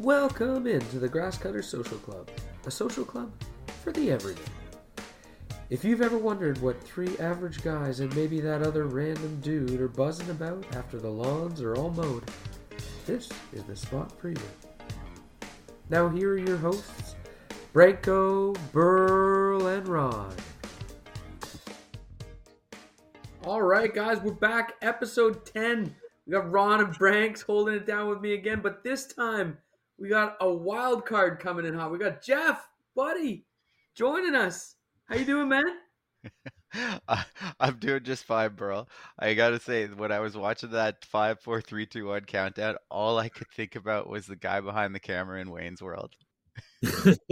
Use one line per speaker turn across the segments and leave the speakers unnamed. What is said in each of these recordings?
Welcome into the Grasscutter Social Club, a social club for the everyday. If you've ever wondered what three average guys and maybe that other random dude are buzzing about after the lawns are all mowed, this is the spot for you. Now here are your hosts, Branko, Burl, and Ron. All right, guys, we're back. Episode 10. We got Ron and Branks holding it down with me again, but this time we got a wild card coming in hot. We got Jeff, buddy, joining us. How you doing, man?
I- I'm doing just fine, bro. I gotta say, when I was watching that five, four, three, two, one countdown, all I could think about was the guy behind the camera in Wayne's World.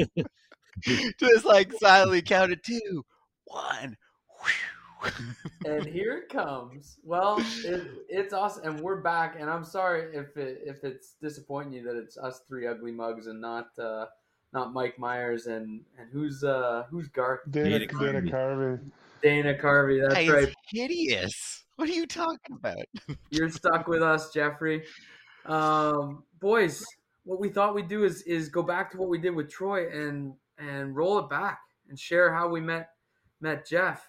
Just like silently counted two, one. whew.
and here it comes. Well, it, it's us, and we're back. And I'm sorry if it, if it's disappointing you that it's us three ugly mugs and not uh, not Mike Myers and and who's uh who's Garth
Dana,
Dana
Dana
Carvey.
Carvey.
Dana Carvey. That's
That
right.
is hideous. What are you talking about?
You're stuck with us, Jeffrey. Um, boys, what we thought we'd do is is go back to what we did with Troy and and roll it back and share how we met met Jeff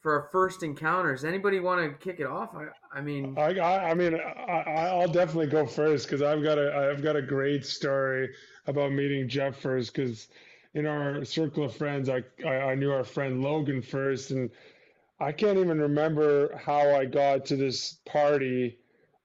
for our first encounters. Anybody want to kick it off? I I mean,
I, I, I mean, I, I'll definitely go first because I've got a, I've got a great story about meeting Jeff first. Because in our circle of friends, I, I, I knew our friend Logan first, and I can't even remember how I got to this party.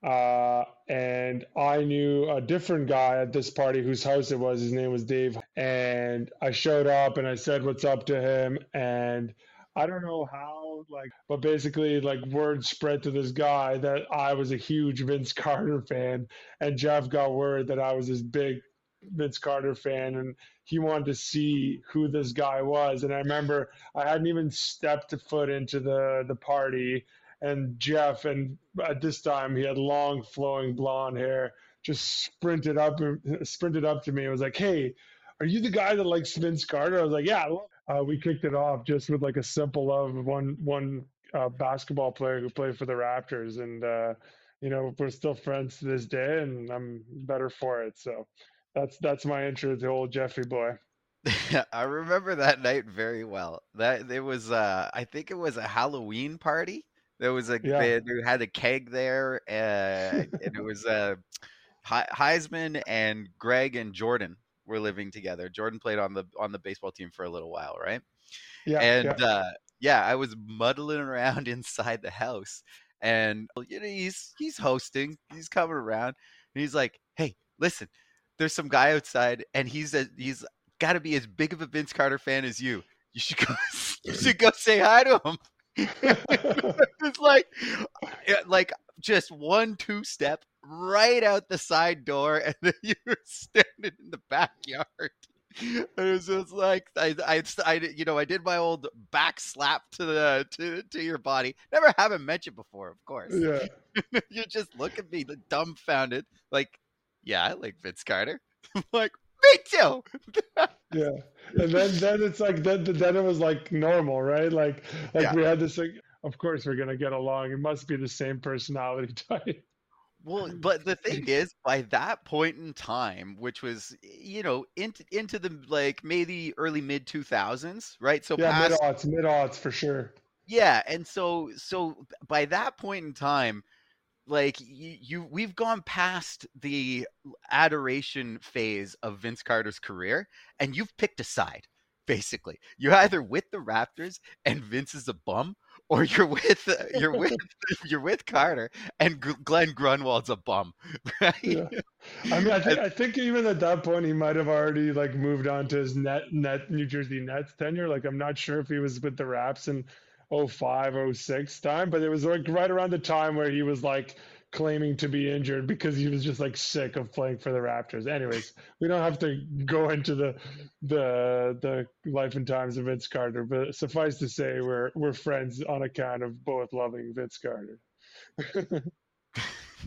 Uh, and I knew a different guy at this party whose house it was. His name was Dave, and I showed up and I said what's up to him, and I don't know how, like, but basically, like, word spread to this guy that I was a huge Vince Carter fan, and Jeff got word that I was this big Vince Carter fan, and he wanted to see who this guy was. And I remember I hadn't even stepped a foot into the the party, and Jeff, and at this time he had long flowing blonde hair, just sprinted up sprinted up to me and was like, "Hey." Are you the guy that likes Vince Carter? I was like, yeah, I love uh, we kicked it off just with like a simple love of one one uh, basketball player who played for the Raptors, and uh, you know we're still friends to this day, and I'm better for it. So that's that's my intro to old Jeffrey boy.
I remember that night very well. That it was uh I think it was a Halloween party. There was a
Yeah.
they had, they had a keg there uh, and it was uh He- Heisman and Greg and Jordan were living together. Jordan played on the on the baseball team for a little while, right?
Yeah,
and
yeah.
uh yeah, I was muddling around inside the house and you know he's he's hosting, he's coming around and he's like, "Hey, listen, there's some guy outside and he's a, he's got to be as big of a Vince Carter fan as you. You should go you should go say hi to him." it's like like just one two step right out the side door and then you were standing in the backyard it was just like I, I, I, you know, I did my old back slap to the to to your body. Never haven't met you before, of course.
yeah,
you just look at me, dumbfounded, like, yeah, I like Vince Carter. I'm like, me too.
yeah. And then then it's like then then it was like normal, right? Like like
Yeah.
we had this like. Of course, we're gonna get along. It must be the same personality type.
Well, but the thing is, by that point in time, which was you know into into the like maybe early mid two thousands, right? So
Yeah, mid aughts, mid aughts for sure.
Yeah, and so so by that point in time, like you, you we've gone past the adoration phase of Vince Carter's career, and you've picked a side. Basically, you're either with the Raptors and Vince is a bum, or you're with uh, you're with you're with Carter and Glen Grunwald's a bum, right?
Yeah. I mean, I, think I think even at that point he might have already like moved on to his net net New Jersey Nets tenure. Like I'm not sure if he was with the Raps in 05, 06 time, but it was like right around the time where he was like claiming to be injured because he was just like sick of playing for the Raptors. Anyways, we don't have to go into the the the life and times of Vince Carter, but suffice to say we're we're friends on account of both loving Vince Carter.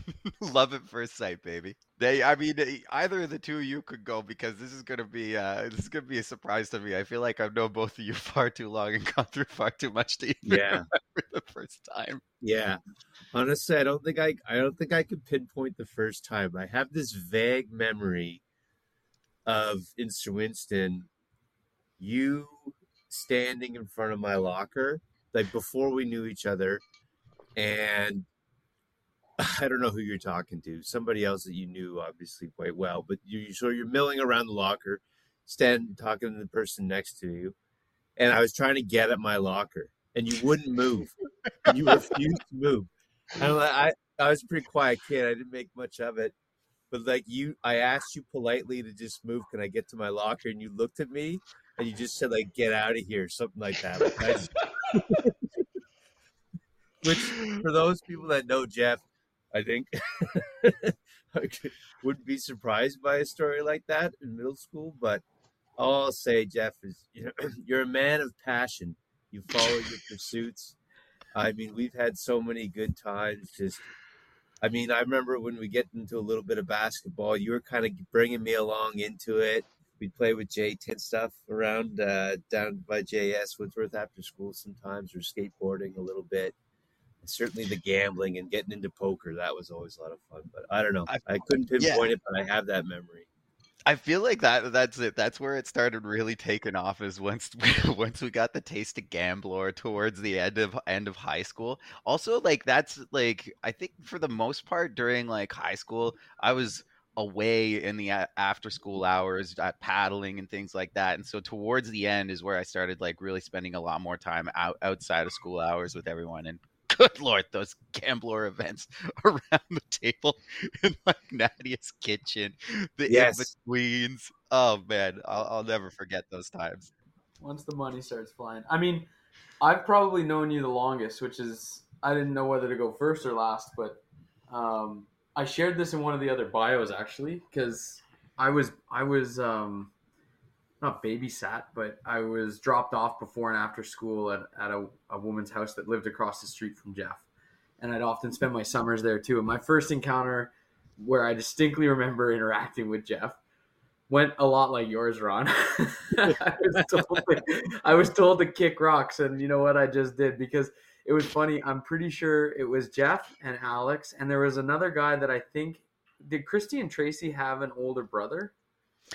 Love at first sight, baby. They, I mean, either of the two of you could go because this is gonna be, uh, this is gonna be a surprise to me. I feel like I've known both of you far too long and gone through far too much to even
Yeah,
remember the first time.
yeah. Honestly, I don't think I I don't think I could pinpoint the first time. I have this vague memory of in Sir Winston, you standing in front of my locker, like before we knew each other, and I don't know who you're talking to, somebody else that you knew obviously quite well, but you so you're milling around the locker, standing talking to the person next to you, and I was trying to get at my locker, and you wouldn't move, you refused to move, and I I was a pretty quiet kid, I didn't make much of it, but like you, I asked you politely to just move. Can I get to my locker? And you looked at me and you just said like, "Get out of here," something like that. Just... Which, for those people that know Jeff, I think I wouldn't be surprised by a story like that in middle school. But all I'll say, Jeff, is you know, you're a man of passion. You follow your pursuits. I mean, we've had so many good times just I mean, I remember when we get into a little bit of basketball, you were kind of bringing me along into it. We'd play with J10 stuff around uh, down by JS Woodsworth after school sometimes, or skateboarding a little bit. And certainly the gambling and getting into poker, that was always a lot of fun. But I don't know. I, I couldn't pinpoint yeah. it, but I have that memory.
I feel like that that's it. That's where it started really taking off is once once we got the taste of Gambler towards the end of end of high school. Also like that's like I think for the most part during like high school I was away in the after school hours at paddling and things like that. And so towards the end is where I started like really spending a lot more time out outside of school hours with everyone and good lord, those gambler events around the table in like Nadia's kitchen, the yes. in betweens. Oh man, I'll, I'll never forget those times.
Once the money starts flying, I mean, I've probably known you the longest, which is I didn't know whether to go first or last, but um, I shared this in one of the other bios actually because I was I was um, not babysat, but I was dropped off before and after school at, at a, a woman's house that lived across the street from Jeff. And I'd often spend my summers there too. And my first encounter where I distinctly remember interacting with Jeff went a lot like yours, Ron. I, was told to, I was told to kick rocks. And you know what I just did? Because it was funny. I'm pretty sure it was Jeff and Alex. And there was another guy that I think, did Christy and Tracy have an older brother?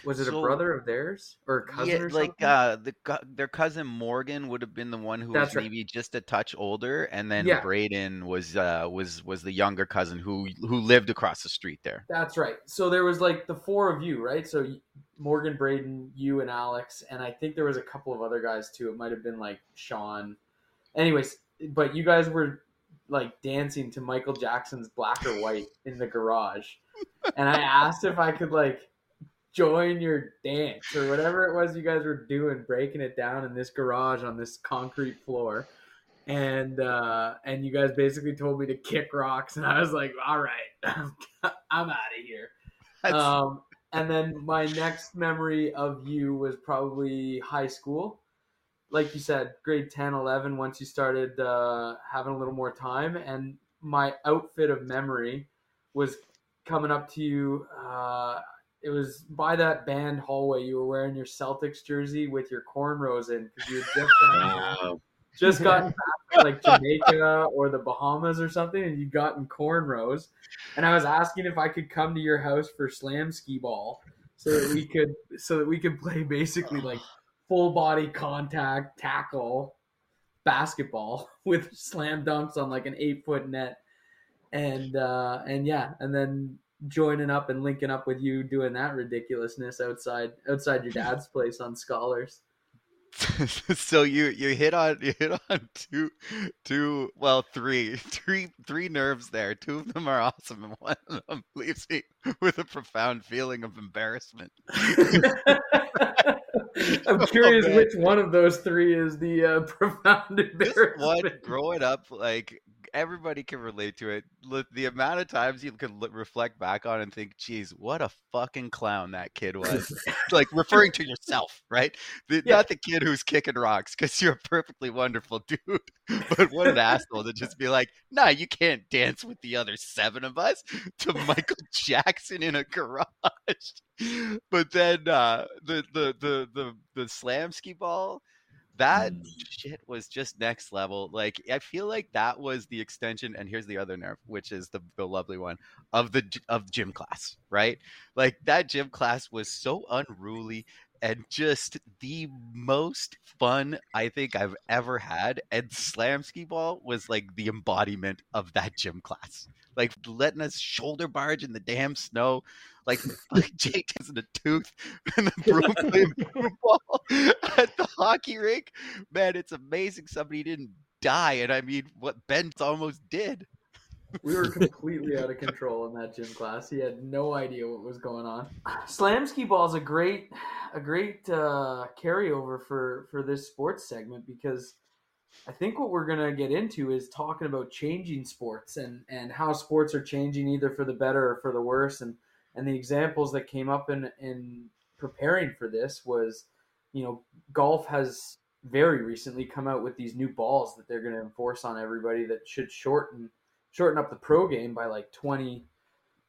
Was it so, a brother of theirs or a cousin? Yeah, or
like uh, the their cousin Morgan would have been the one who That's was right. maybe just a touch older, and then yeah. Braden was uh, was was the younger cousin who who lived across the street there.
That's right. So there was like the four of you, right? So Morgan, Braden, you, and Alex, and I think there was a couple of other guys too. It might have been like Sean. Anyways, but you guys were like dancing to Michael Jackson's Black or White in the garage, and I asked if I could like join your dance or whatever it was you guys were doing, breaking it down in this garage on this concrete floor. And uh, and you guys basically told me to kick rocks, and I was like, "All right, I'm, I'm out of here." Um, and then my next memory of you was probably high school. Like you said, grade 10, 11, once you started uh, having a little more time. And my outfit of memory was coming up to you. Uh, it was by that band hallway. You were wearing your Celtics jersey with your cornrows in because you had just gotten, just gotten back from like Jamaica or the Bahamas or something, and you gotten cornrows. And I was asking if I could come to your house for slam ski ball so that we could so that we could play basically like full body contact tackle basketball with slam dunks on like an eight foot net and uh and yeah and then joining up and linking up with you doing that ridiculousness outside outside your dad's place on scholars.
So you you hit on you hit on two two well three three three nerves there. Two of them are awesome and one of them leaves me with a profound feeling of embarrassment.
I'm curious oh, which one of those three is the uh, profound embarrassment
this one growing up like everybody can relate to it. The amount of times you can reflect back on and think, "Geez, what a fucking clown that kid was." like referring to yourself, right? The, yeah. Not the kid who's kicking rocks, because you're a perfectly wonderful dude. but what an asshole to just be like, "Nah, you can't dance with the other seven of us." To Michael Jackson in a garage. but then uh, the, the the the the slam ski ball that
Mm.
shit was just next level. Like I feel like that was the extension. And here's the other nerve, which is the the lovely one of the of gym class, right? Like that gym class was so unruly and just the most fun I think I've ever had. And slam ski ball was like the embodiment of that gym class. Like letting us shoulder barge in the damn snow, like, like Jake in a tooth and the broom playing ball at the hockey rink. Man, it's amazing somebody didn't die. And I mean, what Ben almost did.
We were completely out of control in that gym class. He had no idea what was going on. Slam ski ball is a great, a great uh, carryover for for this sports segment because I think what we're gonna get into is talking about changing sports and and how sports are changing either for the better or for the worse. And and the examples that came up in in preparing for this was, you know, golf has very recently come out with these new balls that they're going to enforce on everybody that should shorten shorten up the pro game by like 20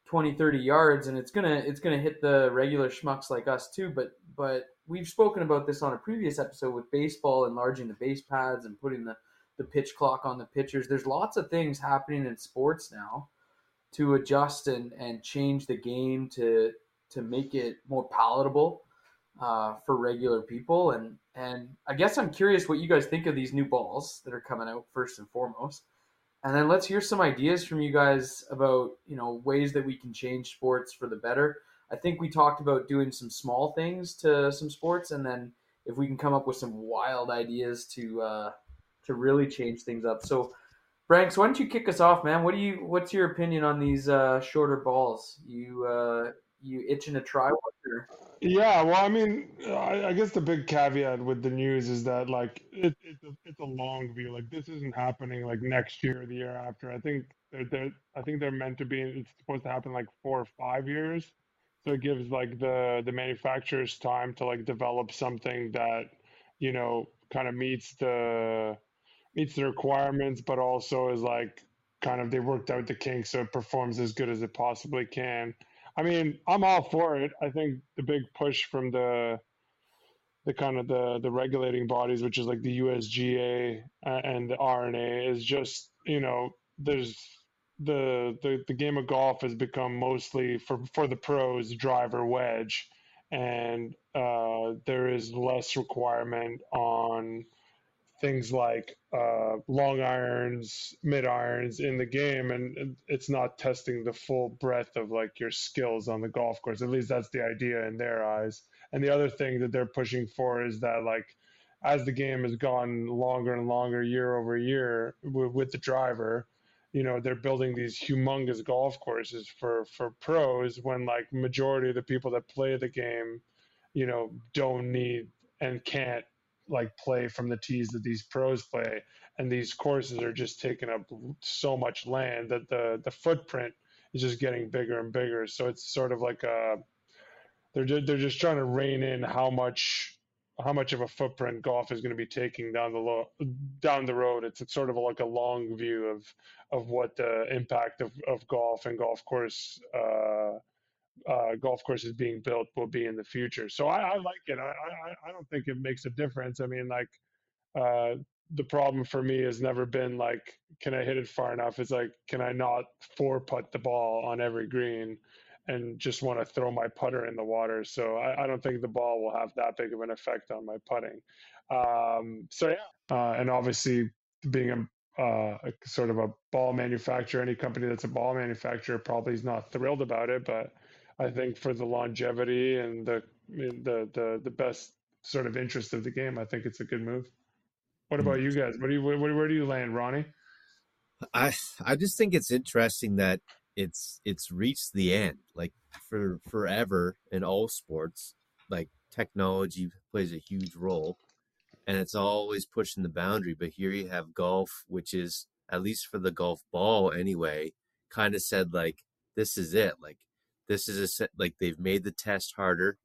20 30 yards. And it's going to it's going to hit the regular schmucks like us too. But but we've spoken about this on a previous episode with baseball enlarging the base pads and putting the the pitch clock on the pitchers. There's lots of things happening in sports now to adjust and and change the game to to make it more palatable uh, for regular people. And and I guess I'm curious what you guys think of these new balls that are coming out first and foremost. And then let's hear some ideas from you guys about you know ways that we can change sports for the better. I think we talked about doing some small things to some sports and then if we can come up with some wild ideas to uh, to really change things up. So Branks, why don't you kick us off, man? What do you? What's your opinion on these uh, shorter balls? You uh, you itching to try one?
Yeah, well, I mean, I, I guess the big caveat with the news is that like it, it's a, it's a long view. Like this isn't happening like next year or the year after. I think they're, they're I think they're meant to be. It's supposed to happen like four or five years. So it gives like the the manufacturers time to like develop something that you know kind of meets the meets the requirements, but also is like kind of they worked out the kinks so it performs as good as it possibly can. I mean, I'm all for it. I think the big push from the the kind of the the regulating bodies, which is like the USGA uh, and the R&A, is just you know there's the the the game of golf has become mostly for for the pros driver wedge, and uh, there is less requirement on things like uh, long irons, mid irons in the game, and it's not testing the full breadth of like your skills on the golf course. At least that's the idea in their eyes. And the other thing that they're pushing for is that like as the game has gone longer and longer year over year with, with the driver, you know they're building these humongous golf courses for for pros when like majority of the people that play the game, you know, don't need and can't like play from the tees that these pros play. And these courses are just taking up so much land that the the footprint is just getting bigger and bigger. So it's sort of like a they're they're just trying to rein in how much how much of a footprint golf is going to be taking down the lo- down the road. It's, it's sort of like a long view of of what the impact of, of golf and golf course uh, uh, golf courses being built will be in the future. So I, I like it. I, I, I don't think it makes a difference. I mean, like uh, the problem for me has never been like, can I hit it far enough? It's like, can I not four putt the ball on every green and just want to throw my putter in the water? So I, I don't think the ball will have that big of an effect on my putting. Um, so yeah, uh, and obviously being a uh, a, sort of a ball manufacturer, any company that's a ball manufacturer probably is not thrilled about it, but I think for the longevity and the the the the best sort of interest of the game, I think it's a good move. What about you guys? What do you where, where do you land, Ronnie?
I I just think it's interesting that it's it's reached the end. Like for forever in all sports, like technology plays a huge role, and it's always pushing the boundary. But here you have golf, which is at least for the golf ball anyway, kind of said like this is it. Like this is a set like they've made the test harder.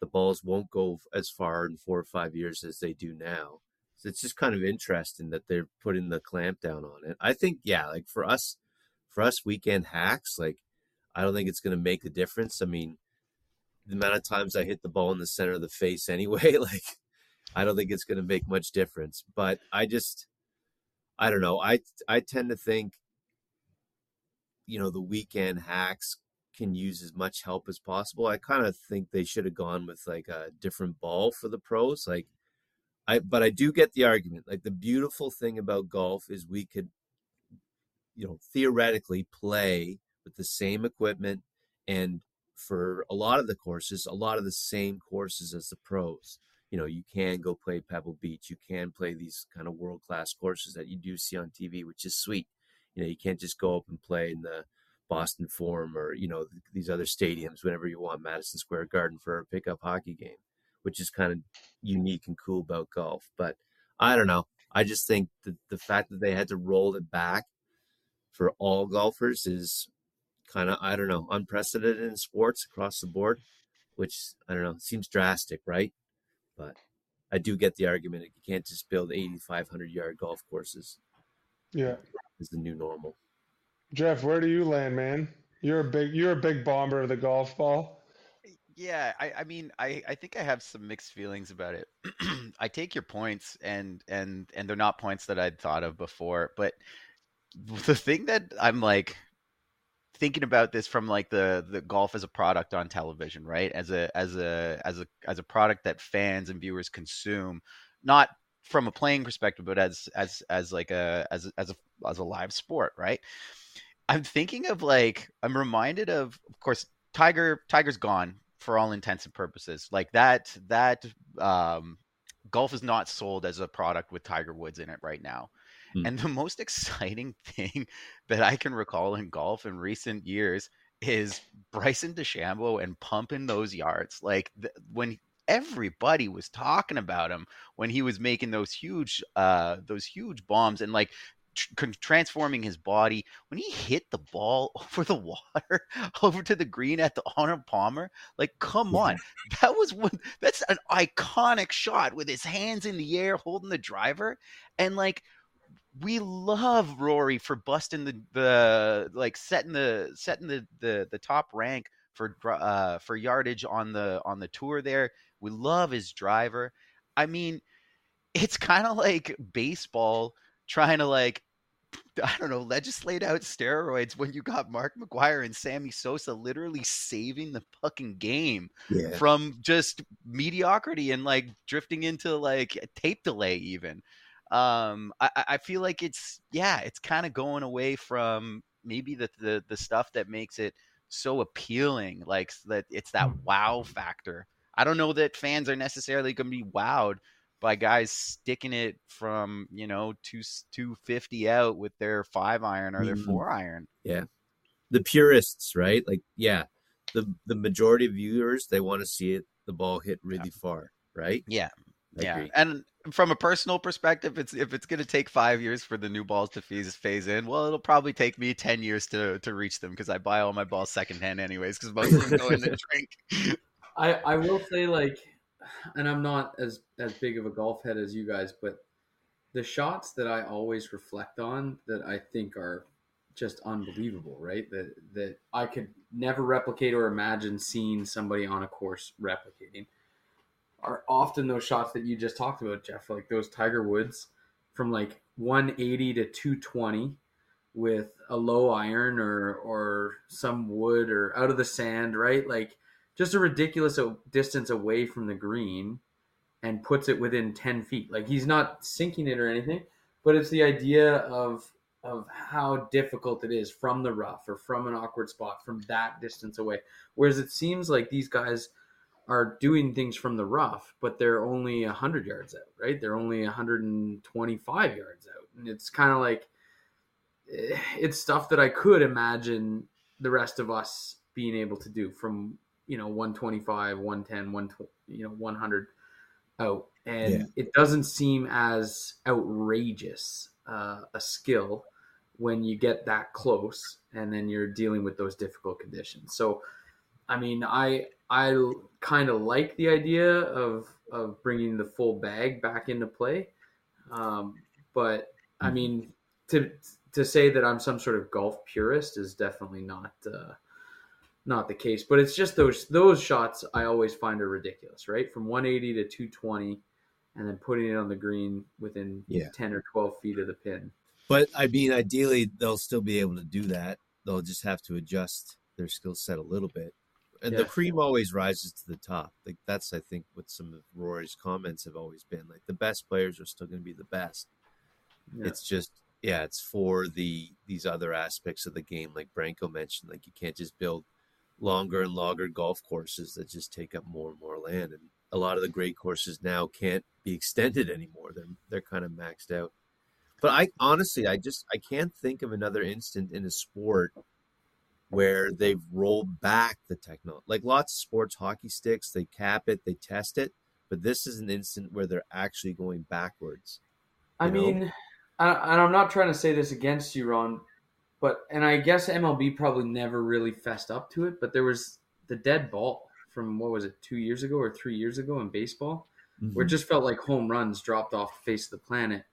The balls won't go as far in four or five years as they do now. So it's just kind of interesting that they're putting the clamp down on it. I think, yeah, like for us, for us weekend hacks, like I don't think it's going to make a difference. I mean, the amount of times I hit the ball in the center of the face anyway, like I don't think it's going to make much difference. But I just, I don't know. I I tend to think, you know, the weekend hacks can use as much help as possible. I kind of think they should have gone with like a different ball for the pros. Like, I but I do get the argument. Like the beautiful thing about golf is we could, you know, theoretically play with the same equipment and for a lot of the courses, a lot of the same courses as the pros. You know, you can go play Pebble Beach. You can play these kind of world class courses that you do see on TV, which is sweet. You know, you can't just go up and play in the Boston Forum or you know these other stadiums whenever you want, Madison Square Garden for a pickup hockey game, which is kind of unique and cool about golf. But I don't know. I just think that the fact that they had to roll it back for all golfers is kind of I don't know unprecedented in sports across the board, which I don't know seems drastic, right? But I do get the argument that you can't just build 8,500 yard golf courses.
Yeah,
is the new normal.
Jeff, where do you land, man? You're a big you're a big bomber of the golf ball.
Yeah, I, I mean, I, I think I have some mixed feelings about it. I take your points, and and and they're not points that I'd thought of before. But the thing that I'm like thinking about this from like the the golf as a product on television, right? As a as a as a as a product that fans and viewers consume, not from a playing perspective, but as as as like a as as a as a live sport, right? I'm thinking of like I'm reminded of of course Tiger Tiger's gone for all intents and purposes. Like that that um golf is not sold as a product with Tiger Woods in it right now. Hmm. And the most exciting thing that I can recall in golf in recent years is Bryson DeChambeau and pumping those yards. Like th- when everybody was talking about him when he was making those huge uh those huge bombs and like tr- transforming his body when he hit the ball over the water over to the green at the Arnold Palmer like come on that was one that's an iconic shot with his hands in the air holding the driver and like we love Rory for busting the the like setting the setting the the, the top rank for uh for yardage on the on the tour there. We love his driver. I mean, it's kind of like baseball trying to like I don't know, legislate out steroids when you got Mark McGwire and Sammy Sosa literally saving the fucking game yeah. from just mediocrity and like drifting into like tape delay even um, I, I feel like it's yeah, it's kind of going away from maybe the, the the stuff that makes it so appealing, like that it's that mm. wow factor. I don't know that fans are necessarily going to be wowed by guys sticking it from you know two two fifty out with their five iron or their mm-hmm. four iron.
Yeah, the purists, right? Like, yeah, the the majority of viewers they want to see it the ball hit really yeah. far, right?
Yeah, I yeah, agree. and from a personal perspective, it's if it's going to take five years for the new balls to phase phase in, well, it'll probably take me ten years to to reach them because I buy all my balls secondhand anyways because most of them go in the drink.
I I will say like, and I'm not as as big of a golf head as you guys, but the shots that I always reflect on that I think are just unbelievable, right? That that I could never replicate or imagine seeing somebody on a course replicating are often those shots that you just talked about, Jeff, like those Tiger Woods from like 180 to 220 with a low iron or or some wood or out of the sand, right? Like just a ridiculous distance away from the green and puts it within 10 feet. Like he's not sinking it or anything, but it's the idea of of how difficult it is from the rough or from an awkward spot from that distance away. Whereas it seems like these guys are doing things from the rough, but they're only 100 yards out, right? They're only 125 yards out. And it's kind of like, eh, it's stuff that I could imagine the rest of us being able to do from, you know, 125, 110, 120, you know, 100 out. And yeah. it doesn't seem as outrageous uh, a skill when you get that close and then you're dealing with those difficult conditions. So, I mean, I I kind of like the idea of of bringing the full bag back into play, um, but I mean to to say that I'm some sort of golf purist is definitely not uh, not the case. But it's just those those shots I always find are ridiculous, right? From 180 to 220, and then putting it on the green within
Yeah.
10 or 12 feet of the pin.
But I mean, ideally, they'll still be able to do that. They'll just have to adjust their skill set a little bit. And the cream always rises to the top. Like that's, I think, what some of Rory's comments have always been. Like the best players are still going to be the best.
Yeah.
It's just, yeah, it's for the these other aspects of the game, like Branko mentioned. Like you can't just build longer and longer golf courses that just take up more and more land. And a lot of the great courses now can't be extended anymore. They're they're kind of maxed out. But I honestly, I just I can't think of another instant in a sport where they've rolled back the technology. Like lots of sports, hockey sticks, they cap it, they test it, but this is an instant where they're actually going backwards.
I
know?
mean, I, and I'm not trying to say this against you, Ron, but and I guess MLB probably never really fessed up to it, but there was the dead ball from what was it, two years ago or three years ago in baseball, where
Mm-hmm.
it just felt like home runs dropped off the face of the planet,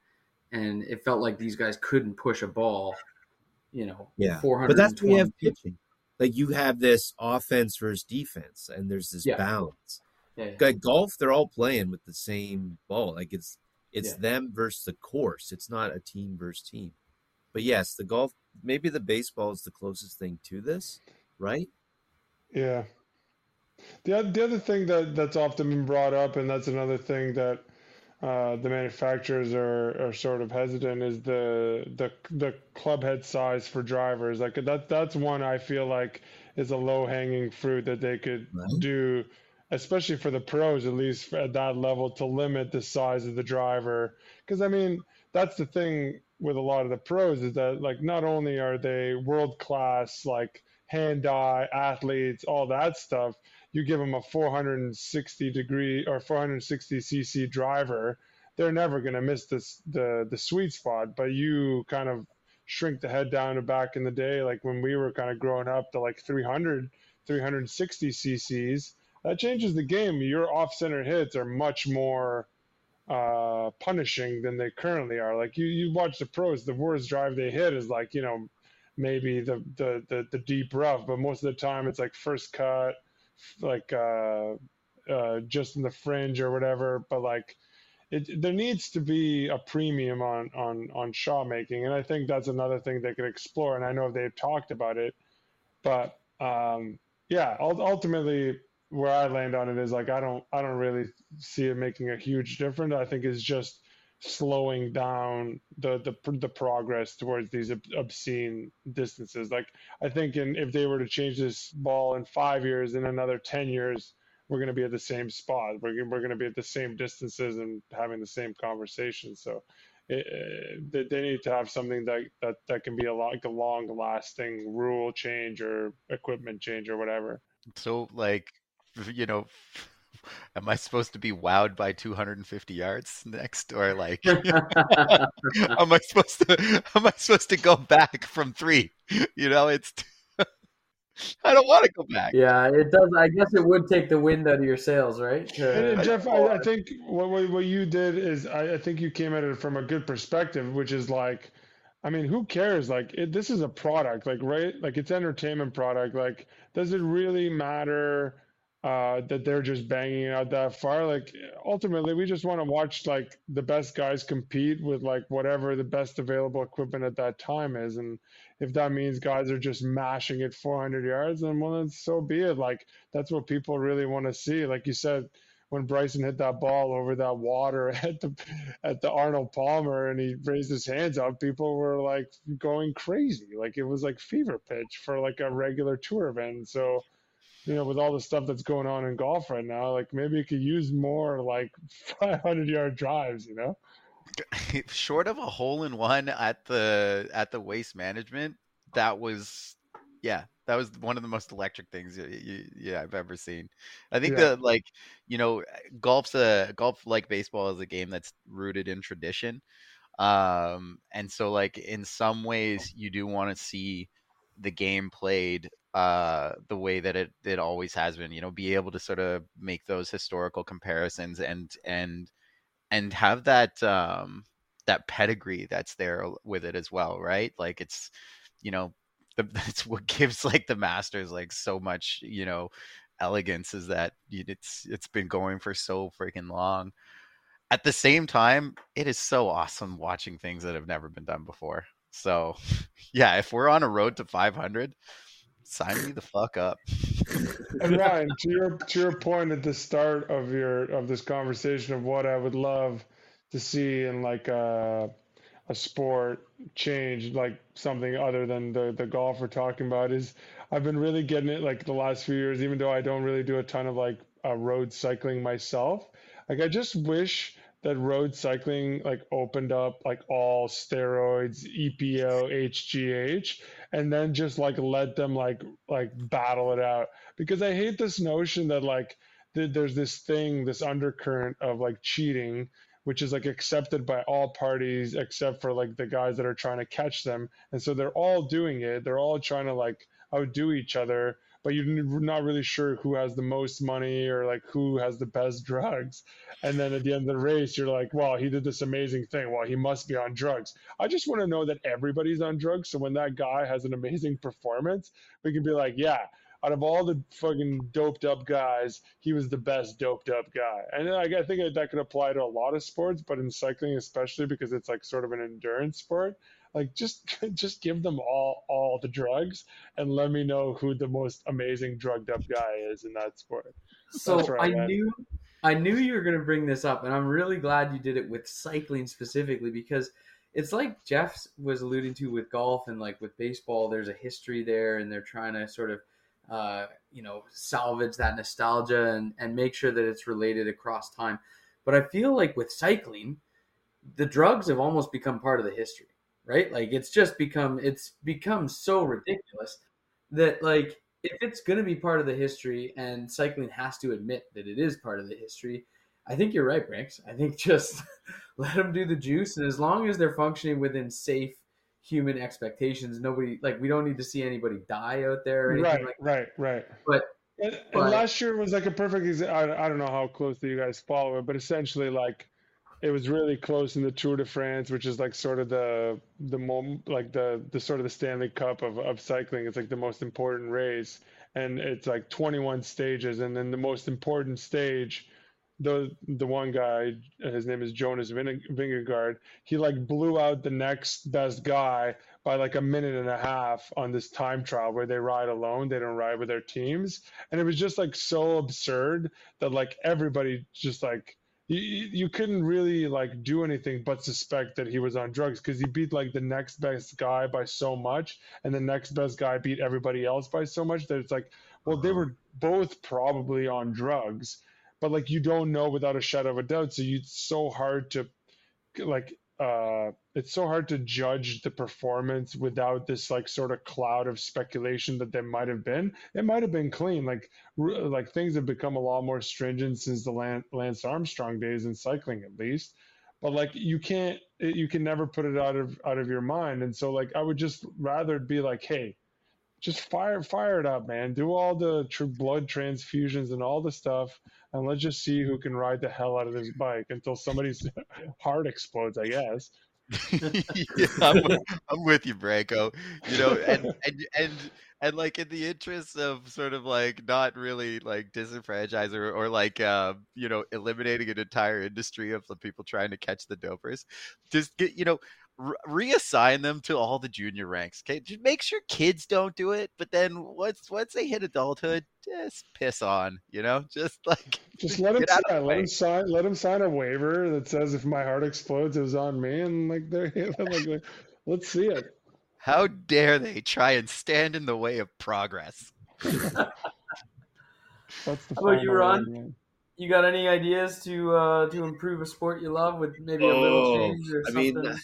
and it felt like these guys couldn't push a ball, you know,
Yeah.
400.
But that's why you have pitching. Like you have this offense versus defense, and there's this
Yeah.
balance.
Yeah, yeah.
Like golf, they're all playing with the same ball. Like it's it's
Yeah.
them versus the course. It's not a team versus team. But yes, the golf, maybe the baseball is the closest thing to this, right?
Yeah. The, oth- the other thing that, that's often been brought up, and that's another thing that uh, the manufacturers are, are sort of hesitant, is the the the club head size for drivers. Like that that's one I feel like is a low hanging fruit that they could
Right.
do, especially for the pros, at least at that level, to limit the size of the driver. Because I mean, that's the thing with a lot of the pros is that like not only are they world class, like hand-eye athletes, all that stuff. You give them a 460 degree or 460 cc driver, they're never going to miss this the the sweet spot. But you kind of shrink the head down to back in the day, like when we were kind of growing up to like 300, 360 cc's. That changes the game. Your off-center hits are much more uh, punishing than they currently are. Like you, you watch the pros, the worst drive they hit is like you know maybe the the the, the deep rough, but most of the time it's like first cut, like uh, uh, just in the fringe or whatever. But like it, there needs to be a premium on on on shot making, and I think that's another thing they could explore. And I know they've talked about it, but um, yeah, ultimately where I land on it is like I don't I don't really see it making a huge difference. I think it's just slowing down the the the progress towards these ob- obscene distances. Like I think in if they were to change this ball in five years, in another ten years, we're going to be at the same spot. We're we're going to be at the same distances and having the same conversation. So. It, uh, they, they need to have something that, that, that can be a, like a long lasting rule change or equipment change or whatever.
So, like, you know, am I supposed to be wowed by 250 yards next, or like, am I supposed to? Am I supposed to go back from three? You know, it's. I don't want to go back.
Yeah, it does. I guess it would take the wind out of your sails, right?
And, and Jeff, I, I think what, what what you did is I, I think you came at it from a good perspective, which is like, I mean, who cares? Like, it, this is a product, like, right? Like, it's entertainment product. Like, does it really matter uh, that they're just banging out that far? Like, ultimately, we just want to watch like the best guys compete with like whatever the best available equipment at that time is, and if that means guys are just mashing it 400 yards, then well, then so be it. Like, that's what people really want to see. Like you said when Bryson hit that ball over that water at the at the Arnold Palmer and he raised his hands up, people were like going crazy. Like it was like fever pitch for like a regular tour event. So, you know, with all the stuff that's going on in golf right now, like maybe you could use more like 500 yard drives. You know?
Short of a hole in one at the at the waste management, that was, yeah, that was one of the most electric things y- y- yeah I've ever seen. I think
Yeah.
that like you know golf's a golf like baseball is a game that's rooted in tradition, um, and so like in some ways you do want to see the game played uh the way that it it always has been you know be able to sort of make those historical comparisons and and and have that um that pedigree that's there with it as well right like it's you know the, that's what gives like the masters like so much you know elegance is that it's it's been going for so freaking long at the same time, it is so awesome watching things that have never been done before. So, yeah, if we're on a road to 500, sign me the fuck up.
And Ryan, to your to your point at the start of your of this conversation of what I would love to see in like a a sport change, like something other than the the golf we're talking about, is I've been really getting it like the last few years, even though I don't really do a ton of like uh, road cycling myself. Like I just wish that road cycling like opened up like all steroids, EPO, HGH, and then just like let them like like battle it out. Because I hate this notion that like th- there's this thing, this undercurrent of like cheating, which is like accepted by all parties except for like the guys that are trying to catch them, and so they're all doing it. They're all trying to like outdo each other but you're not really sure who has the most money or like who has the best drugs. And then at the end of the race, you're like, well, he did this amazing thing. Well, he must be on drugs. I just want to know that everybody's on drugs. So when that guy has an amazing performance, we can be like, yeah, out of all the fucking doped up guys, he was the best doped up guy. And I, I think that could apply to a lot of sports, but in cycling especially because it's like sort of an endurance sport like just just give them all all the drugs and let me know who the most amazing drugged up guy is in that sport.
So i knew i knew you were going to bring this up and i'm really glad you did it with cycling specifically because it's like jeff was alluding to with golf and like with baseball there's a history there and they're trying to sort of uh, you know salvage that nostalgia and, and make sure that it's related across time. But i feel like with cycling the drugs have almost become part of the history right? Like it's just become it's become so ridiculous that like if it's going to be part of the history and cycling has to admit that it is part of the history, I think you're right, Brinks. I think just let them do the juice, and as long as they're functioning within safe human expectations, nobody like we don't need to see anybody die out there.
right,
like
right, right.
But
and, and last year was like a perfect example. I, I don't know how closely you guys follow it, but essentially, like it was really close in the Tour de France, which is like sort of the the moment, like the the sort of the Stanley Cup of of cycling. It's like the most important race, and it's like 21 stages, and then the most important stage, the the one guy, his name is Jonas Vingegaard. He like blew out the next best guy by like a minute and a half on this time trial where they ride alone, they don't ride with their teams, and it was just like so absurd that like everybody just like you, you couldn't really like do anything but suspect that he was on drugs because he beat like the next best guy by so much and the next best guy beat everybody else by so much that it's like well they uh-huh. were both probably on drugs but like you don't know without a shadow of a doubt so you, it's so hard to like uh, it's so hard to judge the performance without this like sort of cloud of speculation that there might have been. It might have been clean. Like like things have become a lot more stringent since the Lance Armstrong days in cycling, at least. But like you can't, you can never put it out of out of your mind. And so like I would just rather be like, hey, just fire fire it up, man. Do all the tr- blood transfusions and all the stuff, and let's just see who can ride the hell out of this bike until somebody's heart explodes. I guess.
yeah, I'm, I'm, with you, Branko. You know, and and and and like in the interest of sort of like not really like disenfranchising or, or like uh, you know eliminating an entire industry of the people trying to catch the dopers, just get you know reassign them to all the junior ranks. Okay, just make sure kids don't do it, but then once once they hit adulthood, just piss on. You know, just like
just let them sign. Let them sign. Let them sign a waiver that says if my heart explodes, it was on me, and like they're like, like let's see it.
How dare they try and stand in the way of progress?
That's the
How about you, Ron? You got any ideas to uh, to improve a sport you love with maybe a little oh, change or something? I mean,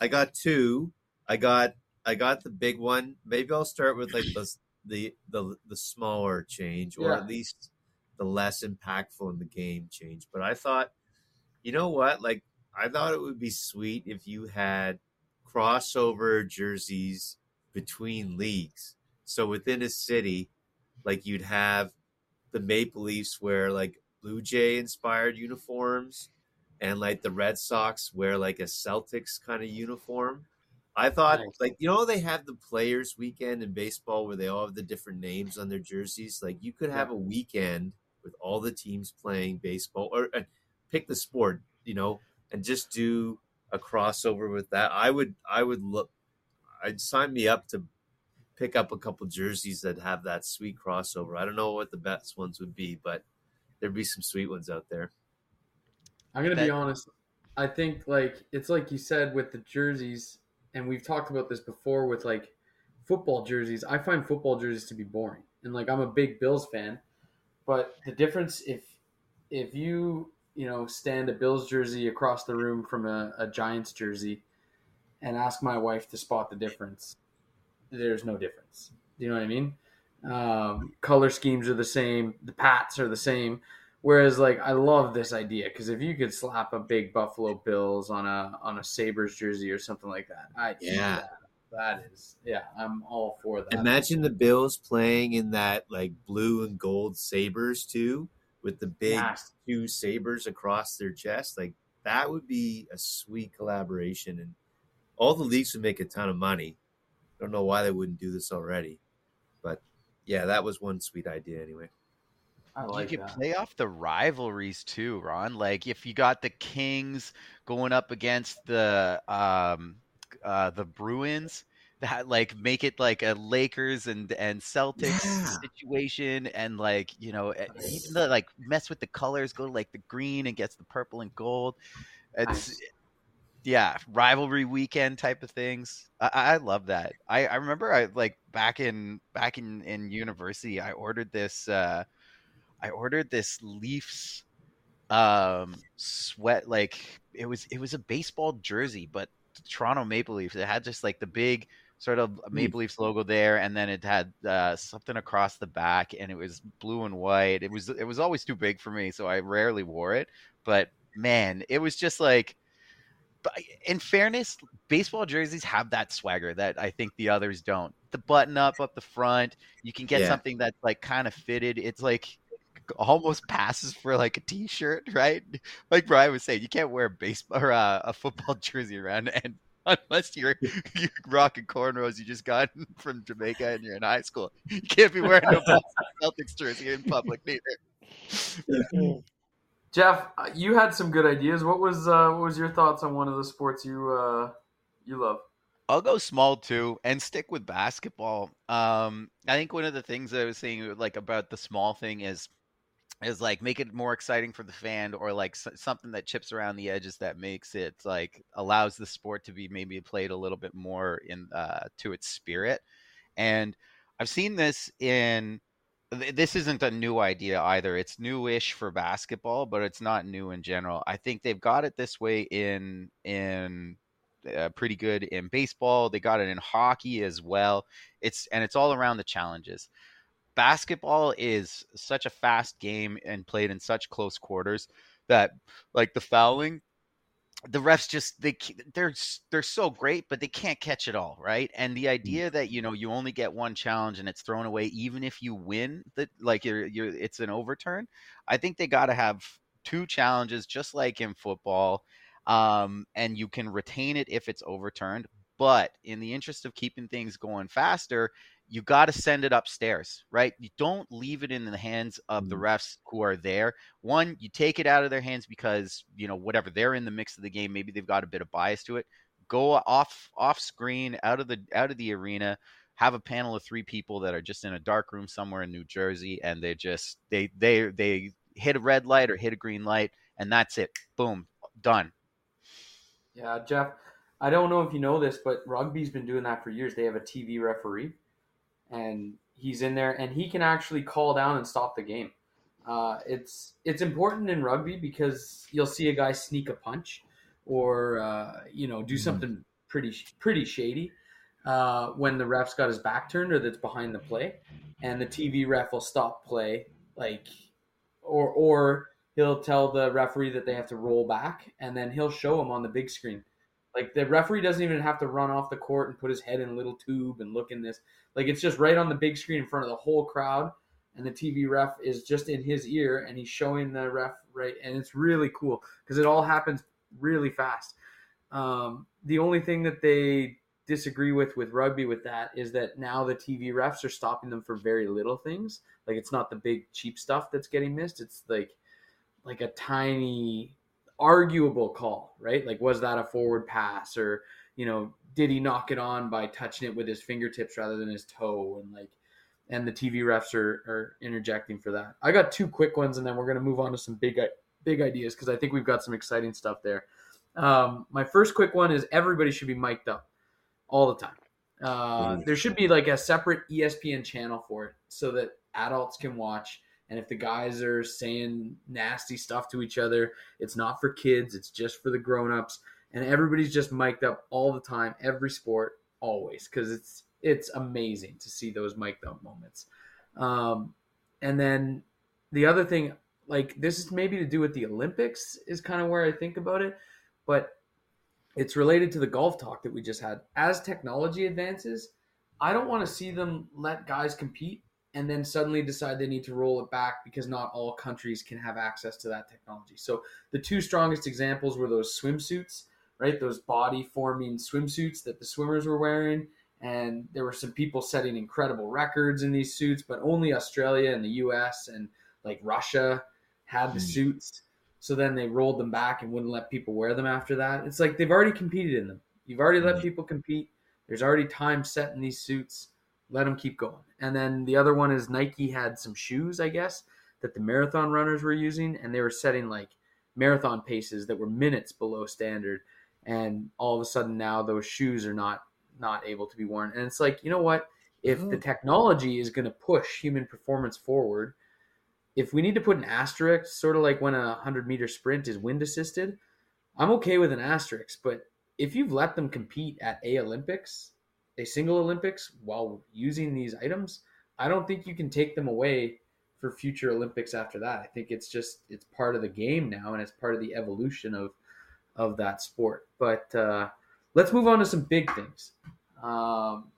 I got two. I got I got the big one. Maybe I'll start with like the the the, the smaller change, or yeah. at least the less impactful in the game change. But I thought, you know what? Like I thought it would be sweet if you had crossover jerseys between leagues. So within a city, like you'd have the Maple Leafs wear like Blue Jay inspired uniforms and like the Red Sox wear like a Celtics kind of uniform. I thought nice. like you know they have the players weekend in baseball where they all have the different names on their jerseys. Like you could have yeah. a weekend with all the teams playing baseball or uh, pick the sport. you know, and just do a crossover with that. I would I would look I'd sign me up to pick up a couple jerseys that have that sweet crossover. I don't know what the best ones would be, but there'd be some sweet ones out there.
I'm gonna be honest. I think like it's like you said with the jerseys, and we've talked about this before with like football jerseys. I find football jerseys to be boring, and like I'm a big Bills fan, but the difference if if you you know stand a Bills jersey across the room from a, a Giants jersey, and ask my wife to spot the difference, there's no difference. Do you know what I mean? Um, color schemes are the same, the pats are the same. Whereas, like, I love this idea because if you could slap a big Buffalo Bills on a on a Sabres jersey or something like that, I
Yeah.
that. that is yeah, I'm all for that.
Imagine the Bills playing in that like blue and gold Sabres too, with the big
Yes.
two sabers across their chest. Like that would be a sweet collaboration, and all the leagues would make a ton of money. I don't know why they wouldn't do this already, but yeah, that was one sweet idea anyway.
I like
you could
that.
play off the rivalries too, Ron. Like if you got the Kings going up against the um uh the Bruins, that like make it like a Lakers and and Celtics
Yeah.
situation and like, you know, eh, even the like mess with the colors, go to like the green and gets the purple and gold. It's
Nice.
yeah, rivalry weekend type of things. I, I I love that. I, I remember I like back in back in in university, I ordered this. uh I ordered this Leafs um sweat like it was it was a baseball jersey, but Toronto Maple Leafs. It had just like the big sort of Maple Leafs logo there, and then it had uh, something across the back, and it was blue and white. It was it was always too big for me, so I rarely wore it. But man, it was just like. In fairness, baseball jerseys have that swagger that I think the others don't. The button up up the front, you can get
Yeah.
something that's like kind of fitted. It's like almost passes for like a t-shirt, right? Like Brian was saying, you can't wear a baseball or uh, a football jersey around and unless you're you're rocking cornrows you just got from Jamaica and you're in high school. You can't be wearing a Boston Celtics jersey in public neither.
Jeff, uh, you had some good ideas. What was uh, what was your thoughts on one of the sports you uh, you love?
I'll go small too and stick with basketball. Um, I think one of the things I was saying like about the small thing is is like make it more exciting for the fan or like something that chips around the edges that makes it like allows the sport to be maybe played a little bit more in uh, to its spirit. And I've seen this in this isn't a new idea either. It's newish for basketball, but it's not new in general. I think they've got it this way in in uh, pretty good in baseball. They got it in hockey as well. It's and it's all around the challenges. Basketball is such a fast game and played in such close quarters that like the fouling the refs just they they're they're so great but they can't catch it all right? And the idea that you know you only get one challenge and it's thrown away even if you win that like you're, you're it's an overturn i think they got to have two challenges just like in football um, and you can retain it if it's overturned but in the interest of keeping things going faster you got to send it upstairs right you don't leave it in the hands of the
Mm.
refs who are there one you take it out of their hands because you know whatever they're in the mix of the game maybe they've got a bit of bias to it go off off screen out of the out of the arena have a panel of three people that are just in a dark room somewhere in New Jersey and they just they they they hit a red light or hit a green light and that's it boom done
Yeah, Jeff. I don't know if you know this, but rugby's been doing that for years. They have a TV referee, and he's in there, and he can actually call down and stop the game. Uh, it's it's important in rugby because you'll see a guy sneak a punch, or uh, you know do
Mhm.
something pretty pretty shady uh, when the ref's got his back turned or that's behind the play, and the TV ref will stop play, like, or or he'll tell the referee that they have to roll back, and then he'll show him on the big screen. Like the referee doesn't even have to run off the court and put his head in a little tube and look in this. Like it's just right on the big screen in front of the whole crowd, and the TV ref is just in his ear, and he's showing the ref right, and it's really cool because it all happens really fast. Um, the only thing that they disagree with with rugby with that is that now the TV refs are stopping them for very little things. Like it's not the big cheap stuff that's getting missed. It's like like a tiny arguable call, right? Like, was that a forward pass or, you know, did he knock it on by touching it with his fingertips rather than his toe? And like, and the TV refs are, are interjecting for that. I got two quick ones and then we're going to move on to some big, big ideas because I think we've got some exciting stuff there. Um, my first quick one is everybody should be mic'd up all the time. Uh, there should be like a separate ESPN channel for it so that adults can watch. And if the guys are saying nasty stuff to each other, it's not for kids, it's just for the grown-ups. And everybody's just mic'd up all the time, every sport, always, because it's it's amazing to see those mic'd up moments. Um, and then the other thing, like this is maybe to do with the Olympics, is kind of where I think about it, but it's related to the golf talk that we just had. As technology advances, I don't want to see them let guys compete and then suddenly decide they need to roll it back because not all countries can have access to that technology. So the two strongest examples were those swimsuits, right? Those body forming swimsuits that the swimmers were wearing. And there were some people setting incredible records in these suits, but only Australia and the US and like Russia had the mm. suits. So then they rolled them back and wouldn't let people wear them after that. It's like they've already competed in them. You've already let mm. people compete. There's already time set in these suits let them keep going. And then the other one is Nike had some shoes, I guess, that the marathon runners were using, and they were setting like marathon paces that were minutes below standard. And all of a sudden now those shoes are not not able to be worn. And it's like, you know what? If the oh. technology is going to push human performance forward, if we need to put an asterisk, sort of like when a 100 meter sprint is wind assisted, I'm okay with an asterisk. But if you've let them compete at a Olympics, a single Olympics while using these items, I don't think you can take them away for future Olympics after that. I think it's just it's part of the game now and it's part of the evolution of of that sport. But uh, let's move on to some big things. Um,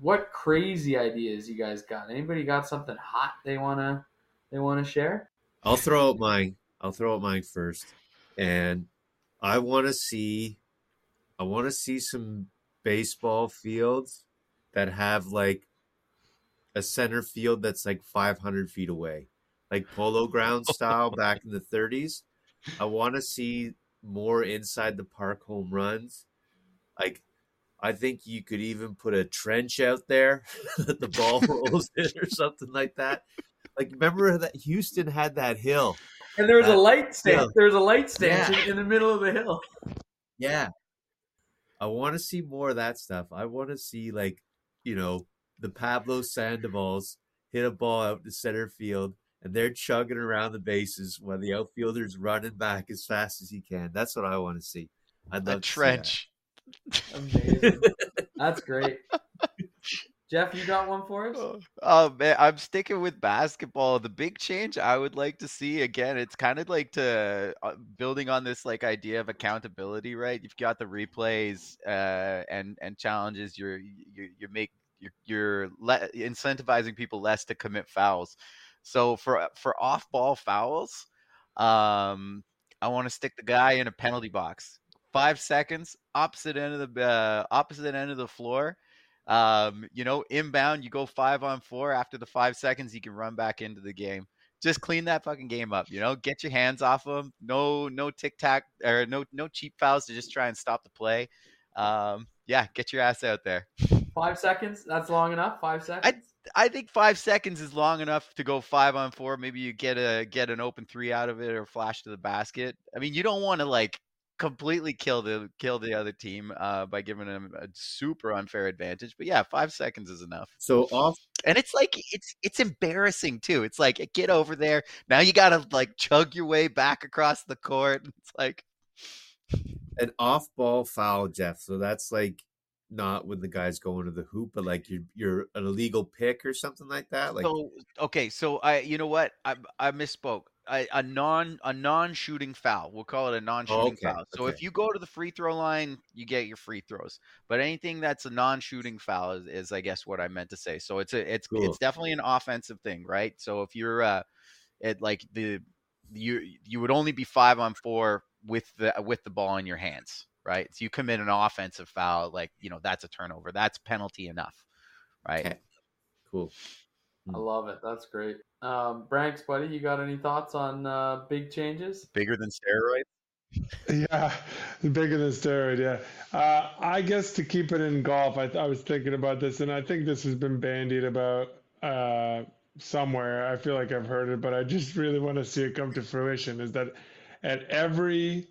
what crazy ideas you guys got? Anybody got something hot they wanna they wanna share?
I'll throw out mine. I'll throw out mine first, and I want to see. I want to see some baseball fields that have like a center field that's like 500 feet away, like polo ground style back in the 30s. I want to see more inside the park home runs. Like, I think you could even put a trench out there that the ball rolls in or something like that. Like, remember that Houston had that hill,
and there was a light stand. There was a light stand yeah. in the middle of the hill.
Yeah, I want to see more of that stuff. I want to see like, you know, the Pablo Sandovals hit a ball out to center field and they're chugging around the bases while the outfielder's running back as fast as he can. That's what I want to see. I'd love a
trench.
Amazing. That's great. Jeff, you got one for us?
Oh, oh man, I'm sticking with basketball. The big change I would like to see again, it's kind of like to uh, building on this like idea of accountability, right? You've got the replays uh, and and challenges. You're you you make you're, you're le- incentivizing people less to commit fouls. So for for off ball fouls, um, I want to stick the guy in a penalty box. Five seconds, opposite end of the uh, opposite end of the floor um, you know, inbound, you go five on four. After the five seconds, you can run back into the game. Just clean that fucking game up. You know, get your hands off them. No, no tic tac or no, no cheap fouls to just try and stop the play. Um, yeah, get your ass out there.
Five seconds. That's long enough. Five seconds.
I, I think five seconds is long enough to go five on four. Maybe you get a get an open three out of it or flash to the basket. I mean, you don't want to like completely kill the kill the other team uh, by giving them a super unfair advantage. But yeah, five seconds is enough.
So off,
and it's like it's it's embarrassing too. It's like get over there now. You got to like chug your way back across the court. It's like
an off ball foul, Jeff. So that's like not when the guy's going to the hoop, but like you're you're an illegal pick or something like that. Like
so, okay, so I you know what I I misspoke a, a non a non shooting foul. We'll call it a non shooting okay, foul. So okay. if you go to the free throw line, you get your free throws. But anything that's a non shooting foul is, is, I guess what I meant to say. So it's a it's cool. it's definitely an offensive thing, right? So if you're uh it like the you you would only be five on four with the with the ball in your hands, right? So you commit an offensive foul, like you know that's a turnover. That's penalty enough, right? Okay.
Cool.
I hmm. love it. That's great. Um, Branks, buddy, you got any thoughts on uh, big changes?
Bigger than steroids?
Yeah, bigger than steroid. Yeah, uh, I guess to keep it in golf, I, I was thinking about this, and I think this has been bandied about uh, somewhere. I feel like I've heard it, but I just really want to see it come to fruition. Is that at every,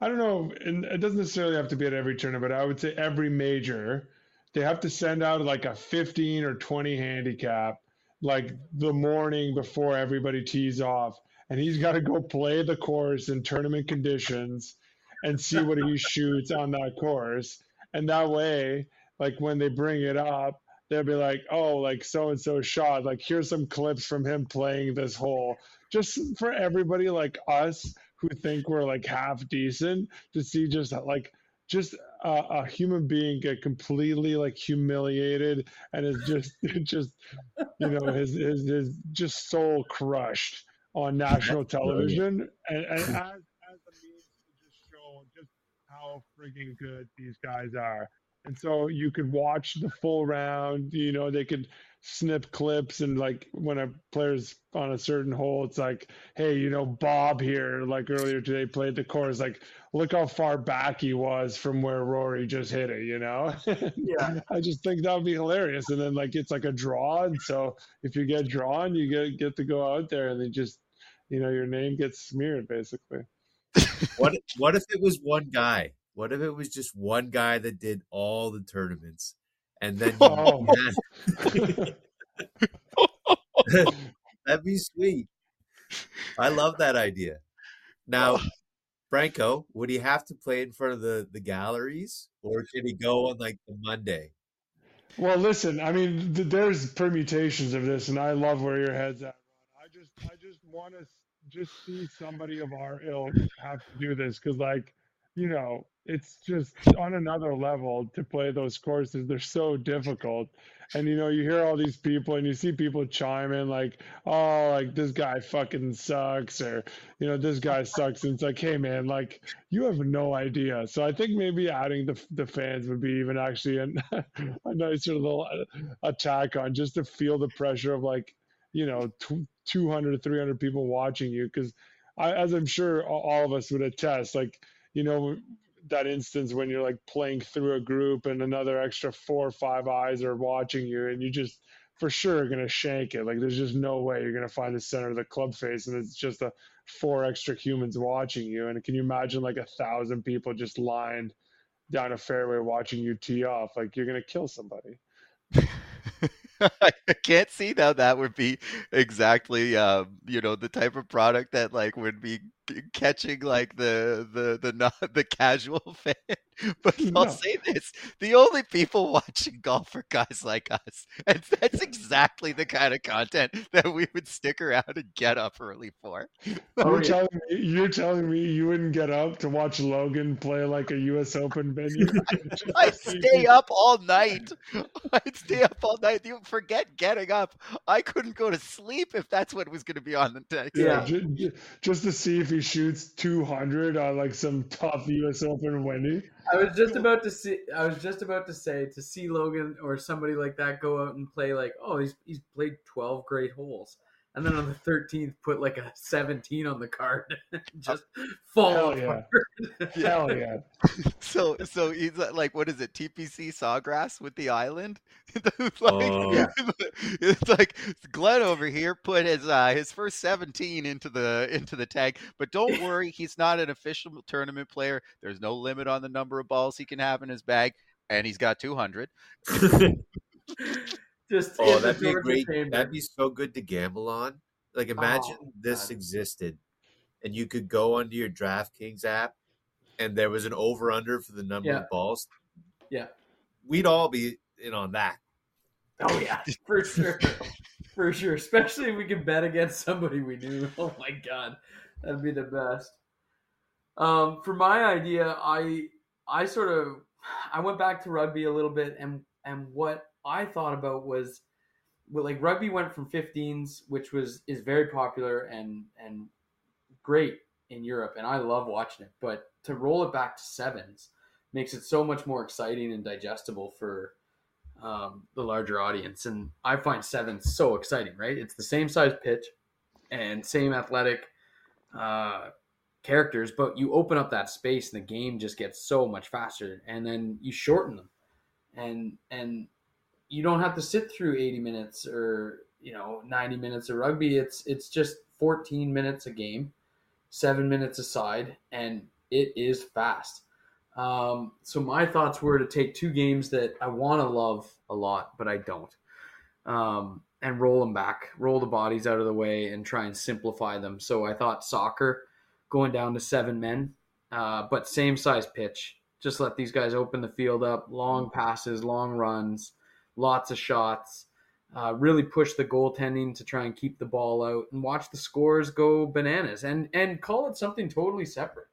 I don't know, and it doesn't necessarily have to be at every tournament, but I would say every major, they have to send out like a 15 or 20 handicap, like the morning before everybody tees off and he's got to go play the course in tournament conditions and see what he shoots on that course. And that way, like when they bring it up, they'll be like, oh, like so and so shot. Like here's some clips from him playing this hole. Just for everybody like us who think we're like half decent to see just like just a, a, human being get completely like humiliated and is just just you know his his, his just soul crushed on national television, and, and as, as a means to just show just how freaking good these guys are. And so you could watch the full round. You know, they could snip clips and like when a player's on a certain hole, it's like, hey, you know, Bob here, like earlier today, played the course. Like, look how far back he was from where Rory just hit it. You know?
Yeah.
I just think that would be hilarious. And then like it's like a draw, and so if you get drawn, you get get to go out there and they just you know your name gets smeared basically
what what if it was one guy what if it was just one guy that did all the tournaments and then oh. that'd be sweet. I love that idea. Now oh. franco would he have to play in front of the the galleries or can he go on like the monday?
Well listen i mean th- there's permutations of this and i love where your head's at. I just I just want to just see somebody of our ilk have to do this because like you know it's just on another level to play those courses. They're so difficult. And you know you hear all these people and you see people chime in like oh like this guy fucking sucks or you know this guy sucks. And it's like hey man like you have no idea. So i think maybe adding the, the fans would be even actually an, a nicer little uh, attack on just to feel the pressure of like you know 200 300 people watching you. Because as i'm sure all of us would attest like you know that instance when you're like playing through a group and another extra four or five eyes are watching you and you just for sure going to shank it. Like there's just no way you're going to find the center of the club face and it's just a four extra humans watching you. And can you imagine like a thousand people just lined down a fairway watching you tee off? Like you're going to kill somebody.
I can't see how that would be exactly, um, you know, the type of product that like would be catching like the the the not the casual fan. But I'll say this: the only people watching golf are guys like us, and that's exactly the kind of content that we would stick around and get up early for.
Oh, you're, telling me, you're telling me you wouldn't get up to watch Logan play like a U.S. Open venue?
I'd stay up all night. I'd stay up all night. You forget getting up. I couldn't go to sleep if that's what was going to be on the text.
Yeah, yeah. just to see if he shoots 200 on like some tough U.S. Open Wendy.
I was just about to see. I was just about to say to see Logan or somebody like that go out and play like, oh, he's he's played 12 great holes and then on the 13th put like a 17 on the card just fall
Hell yeah. Hell yeah.
so so he's uh, like what is it TPC Sawgrass with the island
like, oh. yeah.
it's like Glen over here put his uh, his first 17 into the into the tag but don't worry he's not an official tournament player there's no limit on the number of balls he can have in his bag and he's got 200
Just
oh, that'd be great. Chamber. That'd be so good to gamble on. Like, imagine oh, this God. existed, and you could go onto your DraftKings app, and there was an over under for the number
yeah.
of balls.
Yeah,
we'd all be in on that.
Oh yeah, for sure, for sure. Especially if we could bet against somebody we knew. Oh my God, that'd be the best. Um, for my idea, I I sort of I went back to rugby a little bit, and and what I thought about was well, like rugby went from 15s, which was is very popular and and great in Europe, and I love watching it. But to roll it back to sevens makes it so much more exciting and digestible for um, the larger audience. And I find sevens so exciting. Right, it's the same size pitch and same athletic uh, characters, but you open up that space and the game just gets so much faster, and then you shorten them, and and you don't have to sit through 80 minutes or you know 90 minutes of rugby. It's it's just 14 minutes a game, seven minutes aside, and it is fast. Um, so my thoughts were to take two games that I want to love a lot, but I don't, um, and roll them back, roll the bodies out of the way, and try and simplify them. So I thought soccer going down to seven men, uh, but same size pitch. Just let these guys open the field up, long passes, long runs, lots of shots. Uh, really push the goaltending to try and keep the ball out and watch the scores go bananas and and call it something totally separate,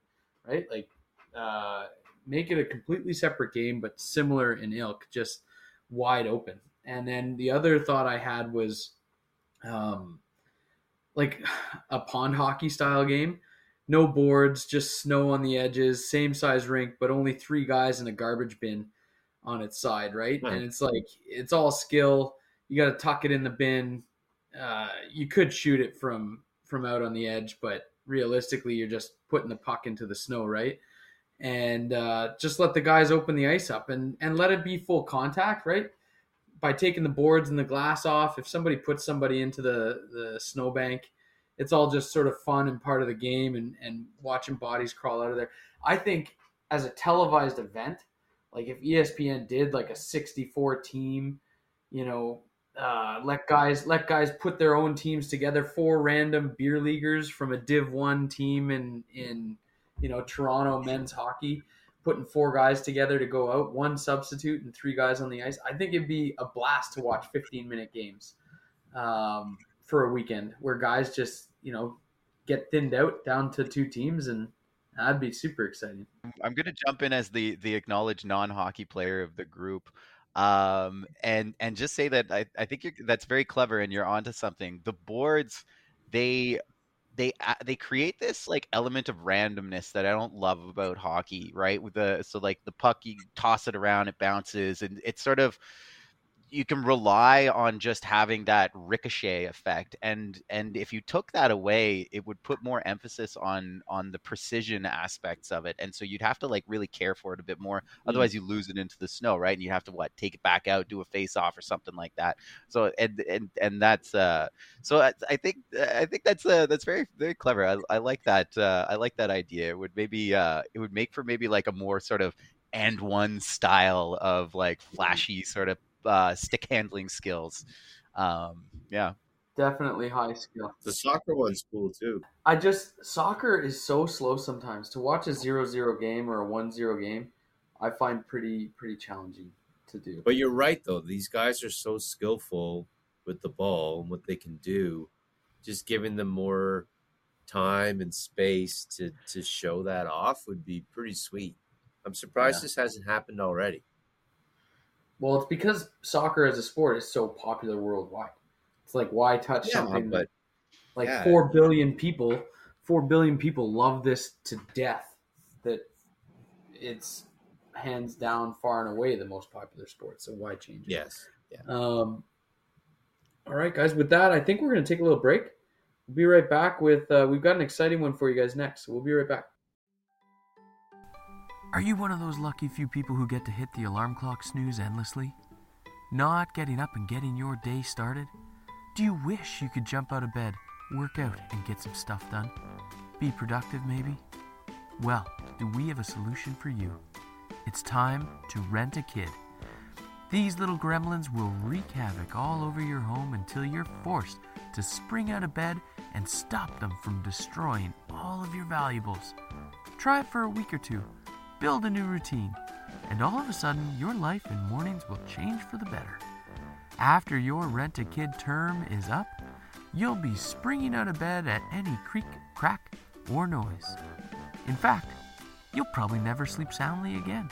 right? Like uh, make it a completely separate game, but similar in ilk, just wide open. And then the other thought I had was, um, like a pond hockey style game no boards, just snow on the edges, same size rink, but only three guys in a garbage bin on its side, right?
Right.
And it's like it's all skill. You got to tuck it in the bin. Uh, you could shoot it from from out on the edge, but realistically, you're just putting the puck into the snow, right? And uh, just let the guys open the ice up and and let it be full contact, right? By taking the boards and the glass off, if somebody puts somebody into the the snowbank, it's all just sort of fun and part of the game and, and watching bodies crawl out of there. I think as a televised event, like if ESPN did like a 64 team, you know, uh, let guys let guys put their own teams together, four random beer leaguers from a Div One team in in you know Toronto men's hockey, putting four guys together to go out, one substitute and three guys on the ice. I think it'd be a blast to watch 15 minute games. Um, for a weekend where guys just you know get thinned out down to two teams and that'd be super exciting
I'm gonna jump in as the the acknowledged non-hockey player of the group, um, and and just say that I, I think that's very clever and you're onto something. The boards, they they they create this like element of randomness that I don't love about hockey, right? With the so like the puck, you toss it around, it bounces, and it's sort of you can rely on just having that ricochet effect and and if you took that away it would put more emphasis on on the precision aspects of it and so you'd have to like really care for it a bit more otherwise you lose it into the snow right and you have to what take it back out do a face off or something like that so and and and that's uh so i, I think i think that's uh that's very very clever i, I like that uh i like that idea it would maybe uh it would make for maybe like a more sort of and one style of like flashy sort of uh, stick handling skills. Um, yeah,
definitely high skill
The soccer one's cool too.
i just soccer is so slow sometimes to watch a 0-0 game or a 1-0 game i find pretty pretty challenging to do
But you're right though; these guys are so skillful with the ball and what they can do. Just giving them more time and space to to show that off would be pretty sweet. I'm surprised
Yeah.
this hasn't happened already.
Well it's because soccer as a sport is so popular worldwide it's like why touch something
but
like
yeah.
4 billion people 4 billion people love this to death that it's hands down far and away the most popular sport so why change it
yes, yeah.
um, all right guys with that i think we're going to take a little break we'll be right back with uh, we've got an exciting one for you guys next so we'll be right back
Are you one of those lucky few people who get to hit the alarm clock snooze endlessly? Not getting up and getting your day started? Do you wish you could jump out of bed, work out, and get some stuff done? Be productive, maybe? Well, do we have a solution for you? It's time to rent a kid. These little gremlins will wreak havoc all over your home until you're forced to spring out of bed and stop them from destroying all of your valuables. Try it for a week or two build a new routine, and all of a sudden your life and mornings will change for the better. After your rent a kid term is up, you'll be springing out of bed at any creak, crack, or noise. In fact, you'll probably never sleep soundly again.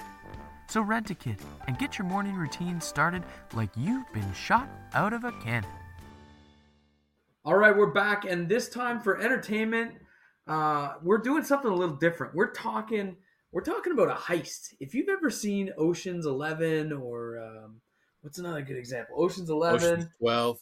So rent a kid and get your morning routine started like you've been shot out of a cannon.
All right, we're back, and this time for entertainment, uh, we're doing something a little different. We're talking, we're talking about a heist. If you've ever seen Ocean's Eleven, or um, what's another good example? Ocean's Eleven,
Ocean's Twelve.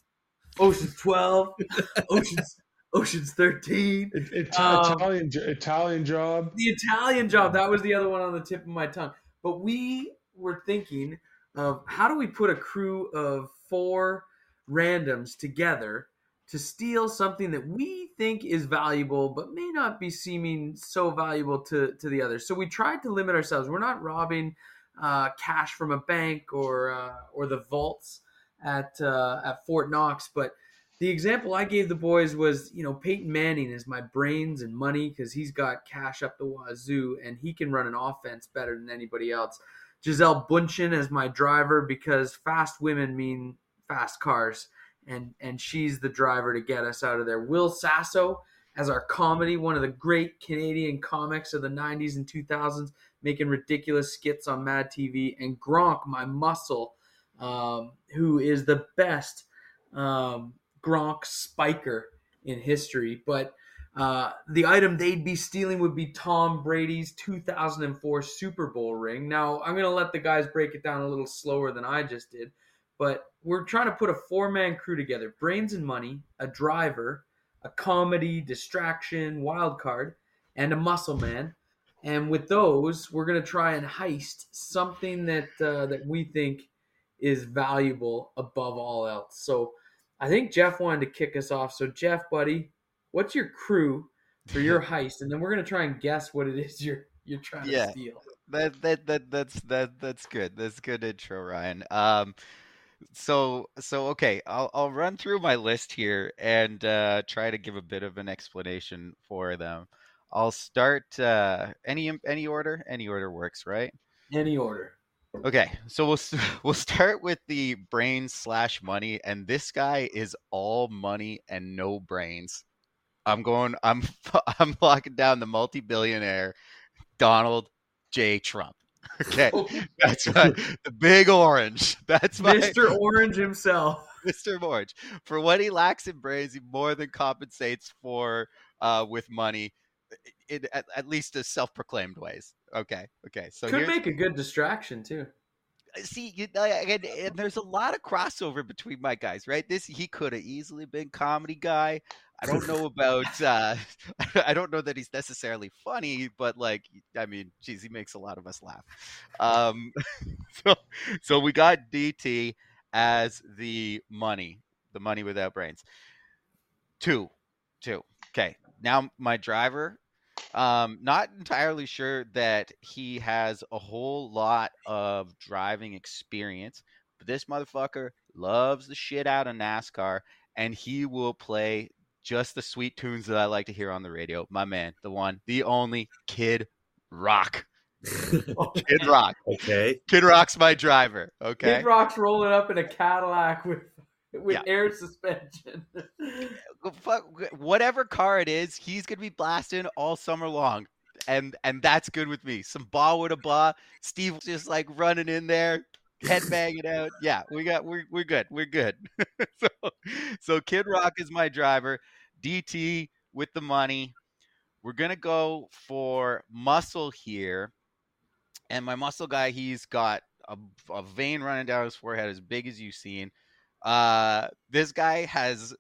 Ocean's Twelve, Ocean's Ocean's Thirteen.
It, it,
Um,
Italian Italian job.
The Italian job. That was the other one on the tip of my tongue. But we were thinking of how do we put a crew of four randoms together to steal something that we think is valuable but may not be seeming so valuable to, to the others. So we tried to limit ourselves. We're not robbing uh, cash from a bank or uh, or the vaults at uh, at Fort Knox, but the example I gave the boys was, you know, Peyton Manning is my brains and money because he's got cash up the wazoo and he can run an offense better than anybody else. Gisele Bündchen as my driver because fast women mean fast cars, and and she's the driver to get us out of there. Will Sasso as our comedy, one of the great Canadian comics of the '90s and 2000s, making ridiculous skits on Mad TV, and Gronk, my muscle, um, who is the best um, Gronk spiker in history. But uh, the item they'd be stealing would be Tom Brady's 2004 Super Bowl ring. Now, I'm going to let the guys break it down a little slower than I just did, but we're trying to put a four man crew together brains and money, a driver, a comedy, distraction, wild card, and a muscle man. And with those, we're going to try and heist something that uh, that we think is valuable above all else. So I think Jeff wanted to kick us off. So Jeff, buddy, what's your crew for your heist? And then we're gonna try and guess what it is you're you're trying
Yeah.
to steal.
That that that that's that that's good. That's good intro, Ryan. Um, so so okay, I'll I'll run through my list here and uh, try to give a bit of an explanation for them. I'll start uh, any any order, any order works, right?
Any order.
Okay, so we'll we'll start with the brains slash money, and this guy is all money and no brains. I'm going. I'm I'm locking down the multi-billionaire Donald J. Trump. Okay, that's right. The big orange. That's my
Mr. Orange himself.
Mr. Orange. For what he lacks in brains, he more than compensates for uh, with money, in at, at least a self-proclaimed ways. Okay, okay. So
Could make a good distraction too.
see you and, and there's a lot of crossover between my guys right this he could have easily been comedy guy i don't know about uh i don't know that he's necessarily funny but like i mean geez he makes a lot of us laugh. Um so so we got dt as the money the money without brains. Two two. Okay now my driver um, not entirely sure that he has a whole lot of driving experience, but this motherfucker loves the shit out of NASCAR, and he will play just the sweet tunes that I like to hear on the radio. My man, the one, the only Kid Rock. Oh, Kid Rock.
Okay.
Kid Rock's my driver. Okay.
Kid Rock's rolling up in a Cadillac with with
Yeah.
air suspension.
fuck whatever car it is, he's gonna be blasting all summer long. And and that's good with me. Some ba with a ba. Steve just like running in there, head banging out. Yeah, we got we're we're good. We're good. so so Kid Rock is my driver. DT with the money. We're gonna go for muscle here. And my muscle guy, he's got a, a vein running down his forehead as big as you've seen. Uh, this guy has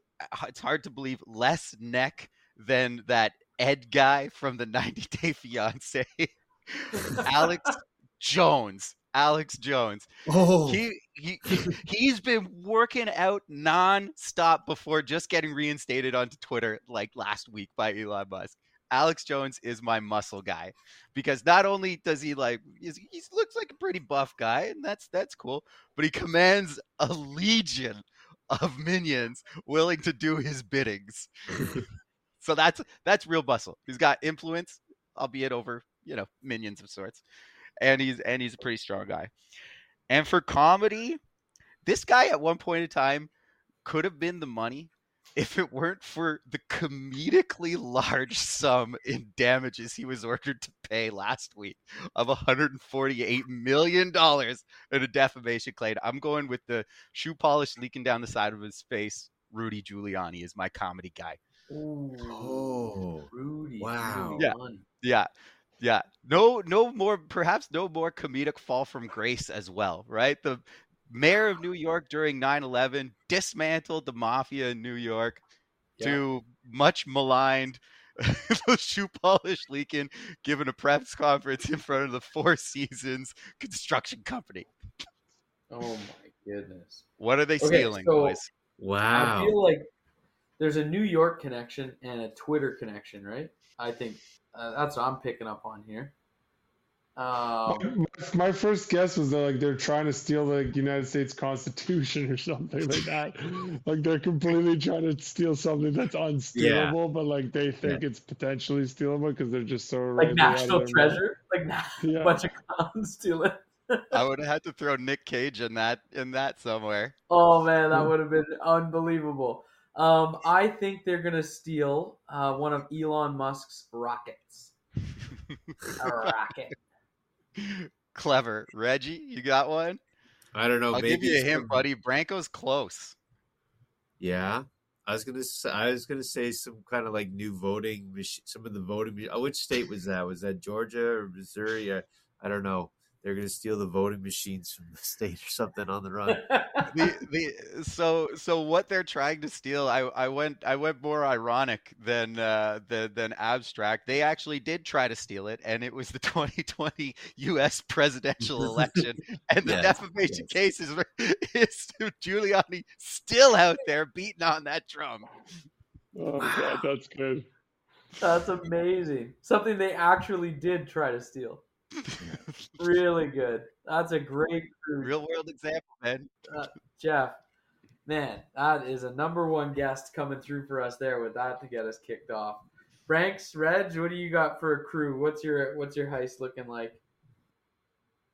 it's hard to believe less neck than that Ed guy from the 90 Day Fiance, Alex Jones. Alex Jones.
Oh,
He, he he's been working out non-stop before just getting reinstated onto Twitter like last week by Elon Musk. Alex Jones is my muscle guy because not only does he like he looks like a pretty buff guy and that's that's cool, but he commands a legion of minions willing to do his biddings. so that's that's real muscle. He's got influence, albeit over you know minions of sorts, and he's and he's a pretty strong guy. And for comedy, this guy at one point in time could have been the money if it weren't for the comedically large sum in damages he was ordered to pay last week of 148 million dollars in a defamation claim. I'm going with the shoe polish leaking down the side of his face. Rudy Giuliani is my comedy guy.
Ooh,
Oh,
Rudy.
wow.
Yeah. Yeah. Yeah. No no more perhaps no more comedic fall from grace as well, right? The mayor of New York during 9/11 dismantled the mafia in New York
Yeah.
to much maligned, shoe polish leaking, giving a press conference in front of the Four Seasons Construction Company.
Oh my goodness.
What are they
Okay,
stealing,
so-
boys?
I
Wow.
feel like there's a New York connection and a Twitter connection, right? I think uh, that's what I'm picking up on here. Um,
My, my first guess was that like they're trying to steal the United States Constitution or something like that. like they're completely trying to steal something that's unstealable, but like they think it's potentially stealable because they're just so
like
right out of
national
their mind.
treasure, like na-
Yeah.
a bunch of clowns steal it.
I would have had to throw Nick Cage in that in that somewhere.
Oh man, that would have been unbelievable. Um, I think they're gonna steal uh, one of Elon Musk's rockets. A rocket.
Clever, Reggie. You got one?
I don't know.
I'll
maybe
give you a
it's
hint,
from-
buddy. Branko's close.
Yeah. I was gonna. Say, I was gonna say some kind of like new voting machine. Some of the voting. oh, Which state was that? Was that Georgia or Missouri? I, I don't know. They're gonna steal the voting machines from the state or something on the run.
the the so so what they're trying to steal I, I went I went more ironic than uh than, than abstract they actually did try to steal it and it was the 2020 US presidential election and the
Yes,
defamation
yes.
case is, is Giuliani still out there beating on that drum
Oh god, that's good.
That's amazing. Something they actually did try to steal. Really good. That's a great crew.
real world example man
Jeff, man, that is a number one guest coming through for us there with that to get us kicked off. Franks, Reg, what do you got for a crew? What's your what's your heist looking like?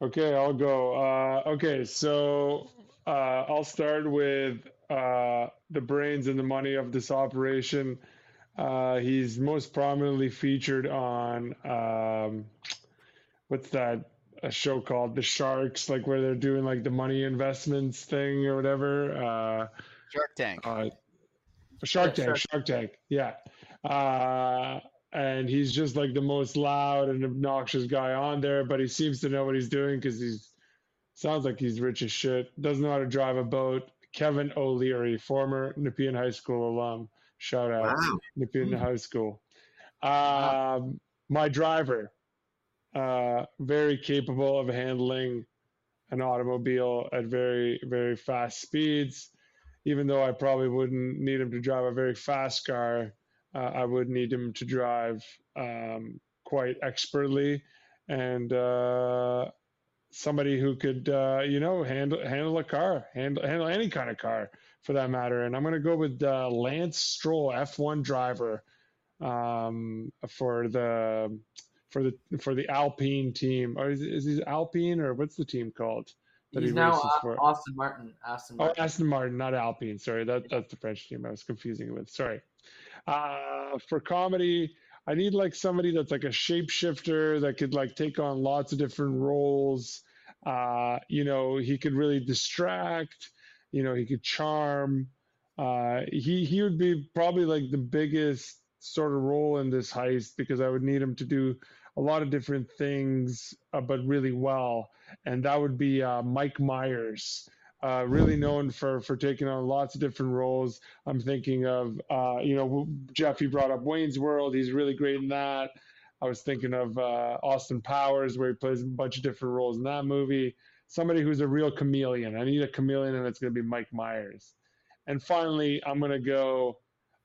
Okay, I'll go. Uh, okay, so uh, I'll start with uh, the brains and the money of this operation. Uh, he's most prominently featured on um, what's that a show called The Sharks, like where they're doing like the money investments thing or whatever. Uh,
Shark Tank
uh, Shark
Yeah,
Tank, Shark Tank, yeah. Uh, and he's just like the most loud and obnoxious guy on there, but he seems to know what he's doing because he's sounds like he's rich as shit. Doesn't know how to drive a boat. Kevin O'Leary, former Nepean High School alum. Shout out
Wow.
Nepean
Hmm.
High School. Um, my driver, uh, very capable of handling an automobile at very, very fast speeds. Even though I probably wouldn't need him to drive a very fast car, uh, I would need him to drive um, quite expertly and uh, somebody who could, uh, you know, handle handle a car, handle handle any kind of car for that matter. And I'm going to go with uh, Lance Stroll, F1 driver, um, for the for the for the Alpine team. Or is, is he Alpine or what's the team called? that
He's
he
now
races for?
Austin Martin. Aston Martin.
Oh,
Martin.
Aston Martin, not Alpine. Sorry, that that's the French team I was confusing it with. Sorry. Uh, for comedy, I need like somebody that's like a shapeshifter that could like take on lots of different roles. Uh, you know, he could really distract. You know, he could charm. Uh, he he would be probably like the biggest sort of role in this heist because I would need him to do a lot of different things, uh, but really well. And that would be uh, Mike Myers uh, really known for for taking on lots of different roles. I'm thinking of uh, you know Jeff. You brought up Wayne's World. He's really great in that. I was thinking of uh, Austin Powers, where he plays a bunch of different roles in that movie. Somebody who's a real chameleon. I need a chameleon, and it's going to be Mike Myers. And finally, I'm going to go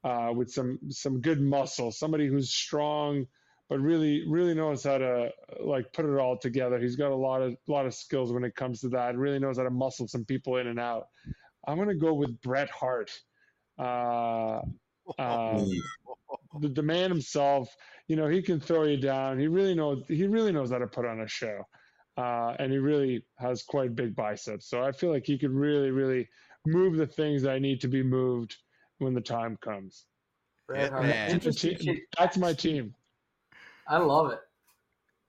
uh, with some some good muscle. Somebody who's strong, but really really knows how to like put it all together. He's got a lot of lot of skills when it comes to that. Really knows how to muscle some people in and out. I'm gonna go with Bret Hart. Uh, um, the, the man himself, you know, he can throw you down. He really knows he really knows how to put on a show. Uh, and he really has quite big biceps. So I feel like he could really, really move the things that I need to be moved when the time comes.
Bret Hart.
man.
That's, the
Interesting.
team-
shit.
that's my team.
I love it.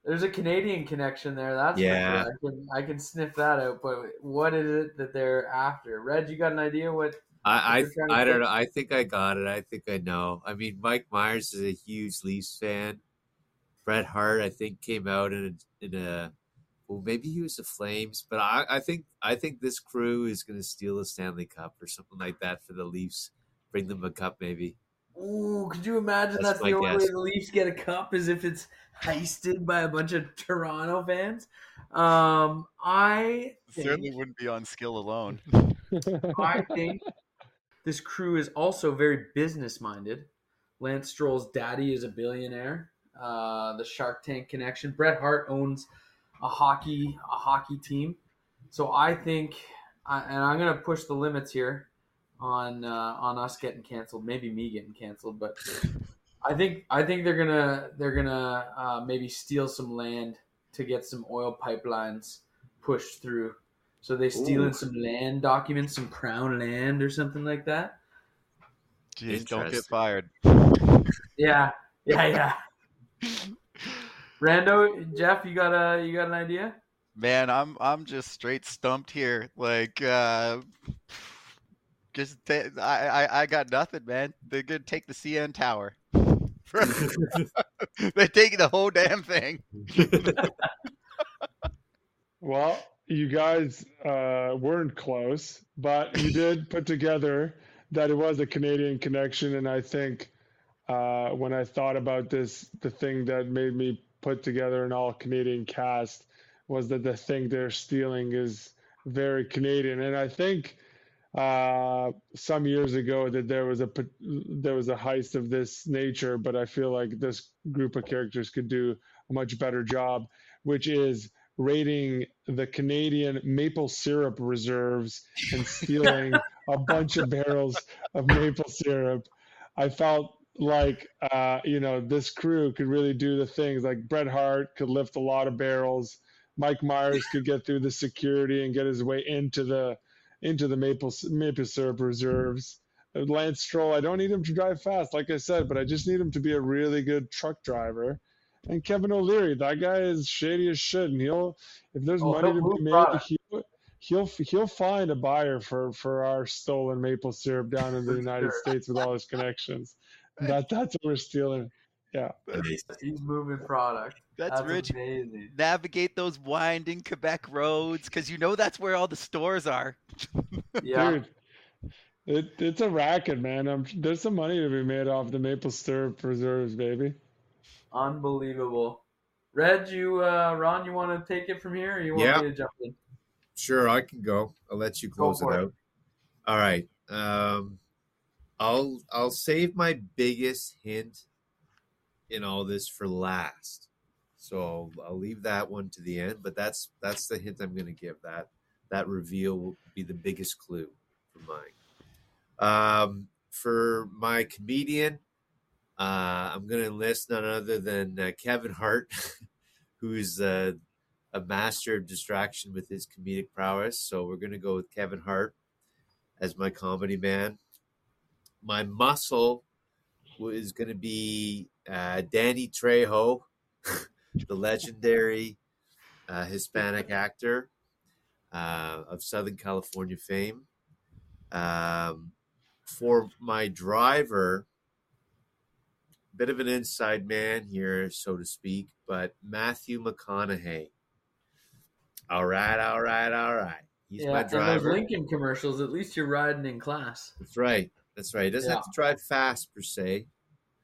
There's a Canadian connection there. That's
Yeah.
sure. I can I can sniff that out. But what is it that they're after? Reg, you got an idea what?
I
You're trying to
I, I don't know. I think I got it. I think I know. I mean, Mike Myers is a huge Leafs fan. Bret Hart, I think, came out in a, in a well, maybe he was the Flames, but I, I think I think this crew is going to steal the Stanley Cup or something like that for the Leafs. Bring them a cup, maybe.
Ooh, could you imagine
That's
that's, the only way the Leafs get a cup is if it's heisted by a bunch of Toronto fans? Um, I
Certainly wouldn't be on skill alone.
I think this crew is also very business minded. Lance Stroll's daddy is a billionaire. Uh, the Shark Tank connection. Bret Hart owns a hockey a hockey team, so I think, I, and I'm gonna push the limits here on uh, on us getting canceled. Maybe me getting canceled, but I think I think they're gonna they're gonna uh, maybe steal some land to get some oil pipelines pushed through. So they stealing
Ooh.
some land documents, some crown land or something like that.
Jeez, don't get fired.
Yeah, yeah, yeah. Rando, Jeff, you got a you got an idea?
Man, I'm I'm just straight stumped here. Like, uh, just ta- I, I I got nothing, man. They're gonna take the CN Tower. They're taking the whole damn thing.
Well, you guys uh, weren't close, but you did put together that it was a Canadian connection. And I think uh, when I thought about this, the thing that made me put together an all Canadian cast was that the thing they're stealing is very Canadian. And I think uh, some years ago that there was a there was a heist of this nature, but I feel like this group of characters could do a much better job, which is raiding the Canadian maple syrup reserves and stealing a bunch of barrels of maple syrup. I felt like uh, you know this crew could really do the things like Bret Hart could lift a lot of barrels. Mike Myers could get through the security and get his way into the into the maple maple syrup reserves. Lance Stroll, I don't need him to drive fast, like I said, but I just need him to be a really good truck driver. And Kevin O'Leary, that guy is shady as shit, and he'll if there's
Oh,
money to be made,
product.
he'll, he'll he'll find a buyer for for our stolen maple syrup down in the United States with all his connections. That that's what we're stealing. Yeah,
He's moving product.
That's, rich.
amazing.
Navigate those winding Quebec roads because you know that's where all the stores are.
Yeah.
dude, it it's a racket, man. I'm, there's some money to be made off the maple syrup reserves, baby.
Unbelievable. Red, you uh Ron, you want to take it from here or you want
Yeah.
me to jump in?
Sure, I can go. I'll let you close it
it.
out. All right. Um, I'll I'll save my biggest hint in all this for last. So I'll, leave that one to the end. But that's that's the hint I'm going to give. That that reveal will be the biggest clue for mine. Um, for my comedian, uh, I'm going to enlist none other than uh, Kevin Hart, who's uh, a master of distraction with his comedic prowess. So we're going to go with Kevin Hart as my comedy man. My muscle is going to be uh, Danny Trejo, the legendary uh, Hispanic actor uh, of Southern California fame. Um, for my driver, bit of an inside man here, so to speak, but Matthew McConaughey. All right, all right, all right. He's
yeah,
my
and those. Lincoln commercials, at least you're riding in class.
That's right. That's right. He doesn't have to drive fast per se.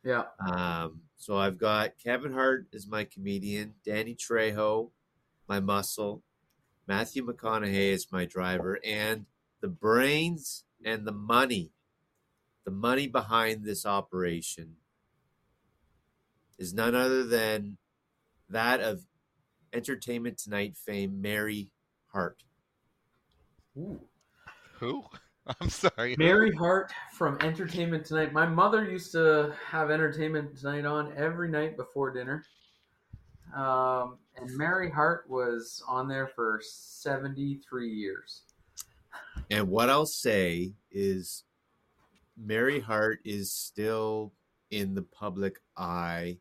Yeah.
Um, so I've got Kevin Hart as my comedian, Danny Trejo, my muscle, Matthew McConaughey as my driver, and the brains and the money, the money behind this operation is none other than that of Entertainment Tonight fame Mary Hart.
Ooh.
Who? I'm sorry.
Mary Hart from Entertainment Tonight. My mother used to have Entertainment Tonight on every night before dinner. Um, and Mary Hart was on there for 73 years.
And what I'll say is Mary Hart is still in the public eye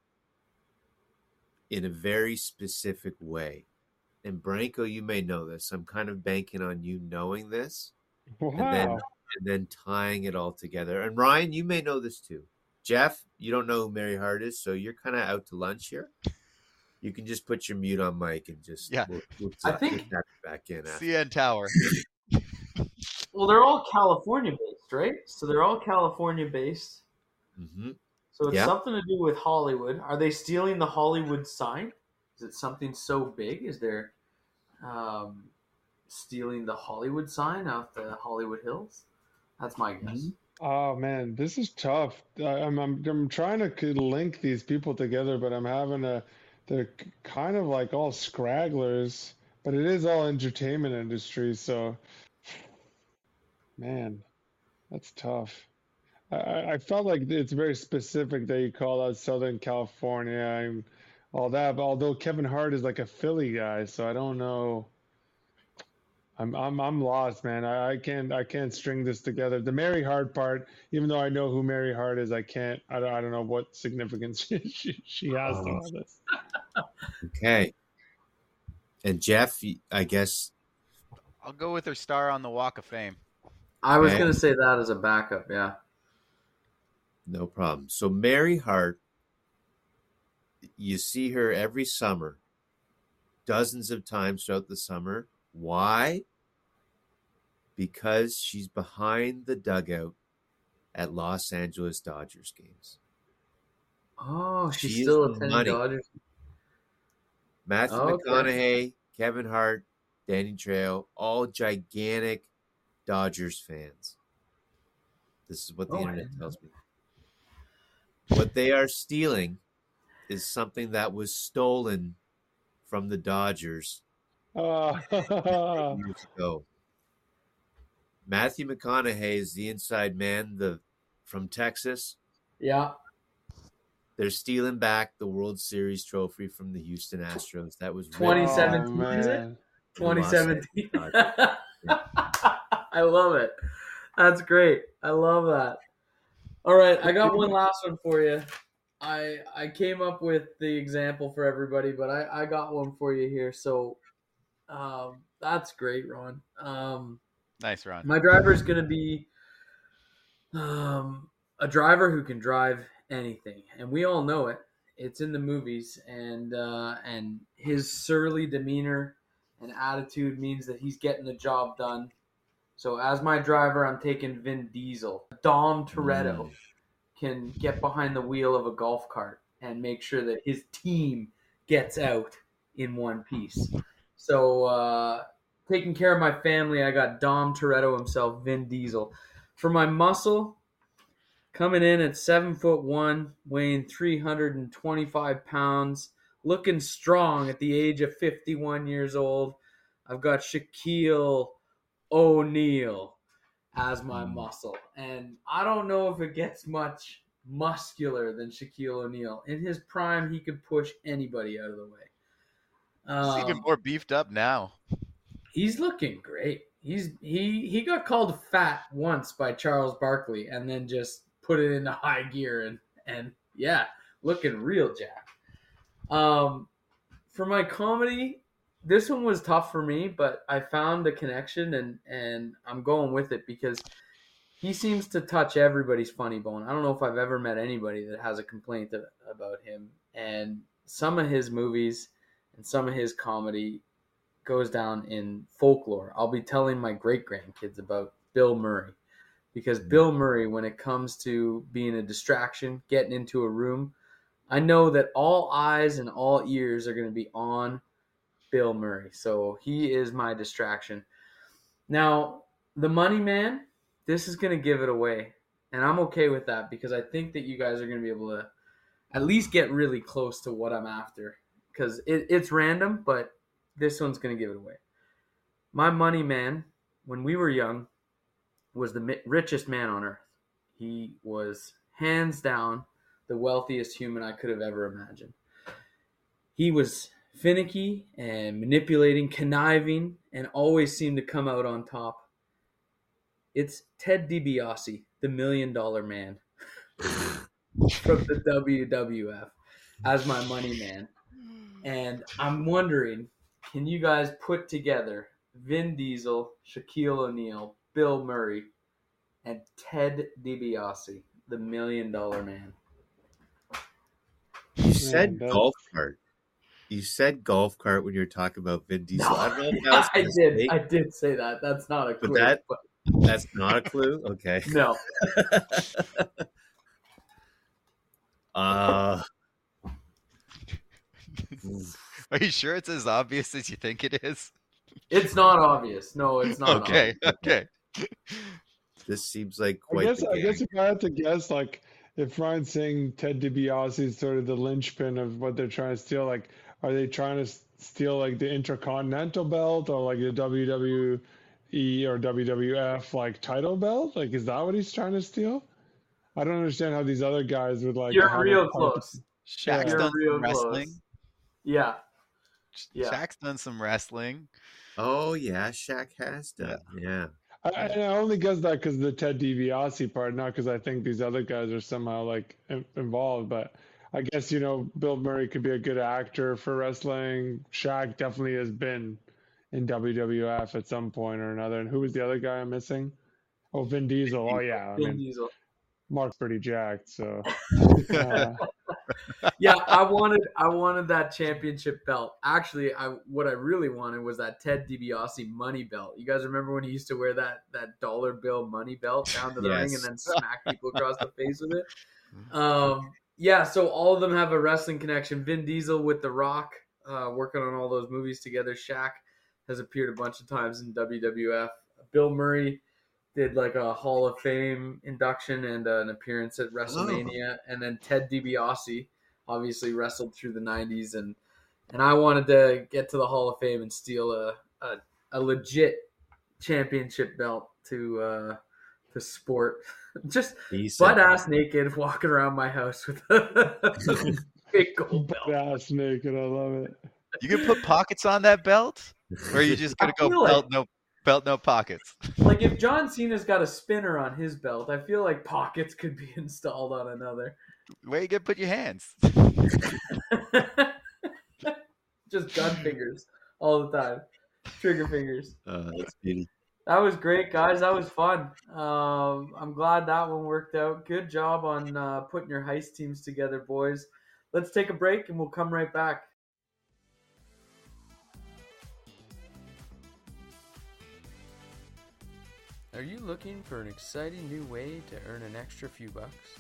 in a very specific way. And Branko, you may know this. I'm kind of banking on you knowing this
Wow.
and then and then tying it all together. And Ryan, you may know this too. Jeff, you don't know who Mary Hart is, so you're kind of out to lunch here. You can just put your mute on mic and just
Yeah.
We'll, we'll
I think-
we'll tap it back in. After.
CN Tower.
Well, they're all California based, right? So they're all California based.
hmm
So it's
Yeah.
something to do with Hollywood. Are they stealing the Hollywood sign? Is it something so big? Is there um, stealing the Hollywood sign off the Hollywood Hills? That's my guess.
Mhm.
Oh man, this is tough. I'm, I'm I'm trying to link these people together, but I'm having a they're kind of like all scragglers, but it is all entertainment industry, so man, that's tough. I I felt like it's very specific that you call out Southern California and all that, but although Kevin Hart is like a Philly guy, so I don't know. I'm I'm I'm lost, man. I, I can't I can't string this together. The Mary Hart part, even though I know who Mary Hart is, I can't. I don't, I don't know what significance she she, she has to
Oh.
all this.
Okay. And Jeff, I guess
I'll go with her star on the Walk of Fame.
I was
Okay.
going to say that as a backup. Yeah.
no problem. So Mary Hart, you see her every summer, dozens of times throughout the summer. Why? Because she's behind the dugout at Los Angeles Dodgers games.
Oh, she's
She
still attending. Dodgers.
Matthew oh,
Okay.
McConaughey, Kevin Hart, Danny Trejo, all gigantic Dodgers fans. This is what the
Oh,
internet tells me. What they are stealing is something that was stolen from the Dodgers
Uh,
years ago. Matthew McConaughey is the inside man, the from Texas.
Yeah.
They're stealing back the World Series trophy from the Houston Astros. That was ripped
2017,
oh,
is it?
man.
from Los
2017. I love it. That's great. I love that. All right, I got one last one for you. I I came up with the example for everybody, but I I got one for you here. So, um, that's great, Ron. Um,
Nice, Ron.
my driver is going to be um, a driver who can drive anything, and we all know it. It's in the movies, and uh, and his surly demeanor and attitude means that he's getting the job done. So as my driver, I'm taking Vin Diesel. Dom Toretto
Mm.
can get behind the wheel of a golf cart and make sure that his team gets out in one piece. So uh, taking care of my family, I got Dom Toretto himself, Vin Diesel. For my muscle, coming in at seven foot one, weighing 325 pounds, looking strong at the age of 51 years old. I've got Shaquille O'Neal as my
Mm.
muscle. And I don't know if it gets much muscular than Shaquille O'Neal. In his prime, he could push anybody out of the way.
He's even
Um,
more beefed up now.
he's looking great. He's he he got called fat once by Charles Barkley and then just put it into high gear and and yeah, looking real jack. Um for my comedy, this one was tough for me, but I found the connection and and I'm going with it because he seems to touch everybody's funny bone. I don't know if I've ever met anybody that has a complaint about him and some of his movies and some of his comedy goes down in folklore. I'll be telling my great grandkids about Bill Murray because mm-hmm. Bill Murray, when it comes to being a distraction, getting into a room, I know that all eyes and all ears are going to be on Bill Murray. So he is my distraction. Now, the money man, this is going to give it away. And I'm okay with that because I think that you guys are going to be able to at least get really close to what I'm after because it, it's random, but this one's going to give it away. My money man, when we were young, was the richest man on earth. He was hands down the wealthiest human I could have ever imagined. He was finicky and manipulating, conniving, and always seemed to come out on top. It's Ted DiBiase, the million dollar man from the WWF, as my money man. And I'm wondering, can you guys put together Vin Diesel, Shaquille O'Neal, Bill Murray, and Ted DiBiase, the million dollar man?
You said
that-
golf cart. You said golf cart when you were talking about Vin Diesel. I don't know if that was
I
a
did.
mistake,
I did say that. That's not a
But
clue.
that-
but
That's not a clue. Okay.
no.
Uh,
Are you sure it's as obvious as you think it is?
It's not obvious. No, it's not.
okay,
obvious.
okay.
this seems like
I
quite
guess
the
I guess if I had to guess, like if Ryan's saying Ted DiBiase is sort of the linchpin of what they're trying to steal, like are they trying to steal like the Intercontinental Belt or like the WWE or WWF like title belt? Like is that what he's trying to steal? I don't understand how these other guys would like.
You're real
part-
close.
Shaq's
You're
done
real
wrestling.
close. Yeah. Yeah.
Shaq's done some wrestling.
Oh yeah, Shaq has done. Yeah.
I, I I only guess that because the Ted DiBiase part, not because I think these other guys are somehow like in, involved. But I guess you know Bill Murray could be a good actor for wrestling. Shaq definitely has been in WWF at some point or another. And who was the other guy I'm missing? Oh, Vin Diesel. Oh yeah, I
Vin
mean
Diesel.
Mark's pretty jacked, so. Uh,
yeah, I wanted I wanted that championship belt. Actually, I what I really wanted was that Ted DiBiase money belt. You guys remember when he used to wear that that dollar bill money belt down to the ring and then smack people across the face with it? Um, yeah, so all of them have a wrestling connection. Vin Diesel with The Rock, uh, working on all those movies together. Shaq has appeared a bunch of times in WWF. Bill Murray did like a Hall of Fame induction and uh, an appearance at WrestleMania, and then Ted DiBiase obviously wrestled through the '90s, and and I wanted to get to the Hall of Fame and steal a a, a legit championship belt to uh, to sport, just
Decent.
butt ass naked, walking around my house with a big gold belt.
ass naked, I love it.
You can put pockets on that belt, or are you just gonna go
feel like-
belt no belt no pockets?
Like if John Cena's got a spinner on his belt, I feel like pockets could be installed on another.
Where you gonna put your hands?
Just gun fingers all the time, trigger fingers.
Uh, that's beauty.
That was great, guys. That was fun. Um, I'm glad that one worked out. Good job on uh, putting your heist teams together, boys. Let's take a break and we'll come right back. Are you looking for an exciting new way to earn an extra few bucks?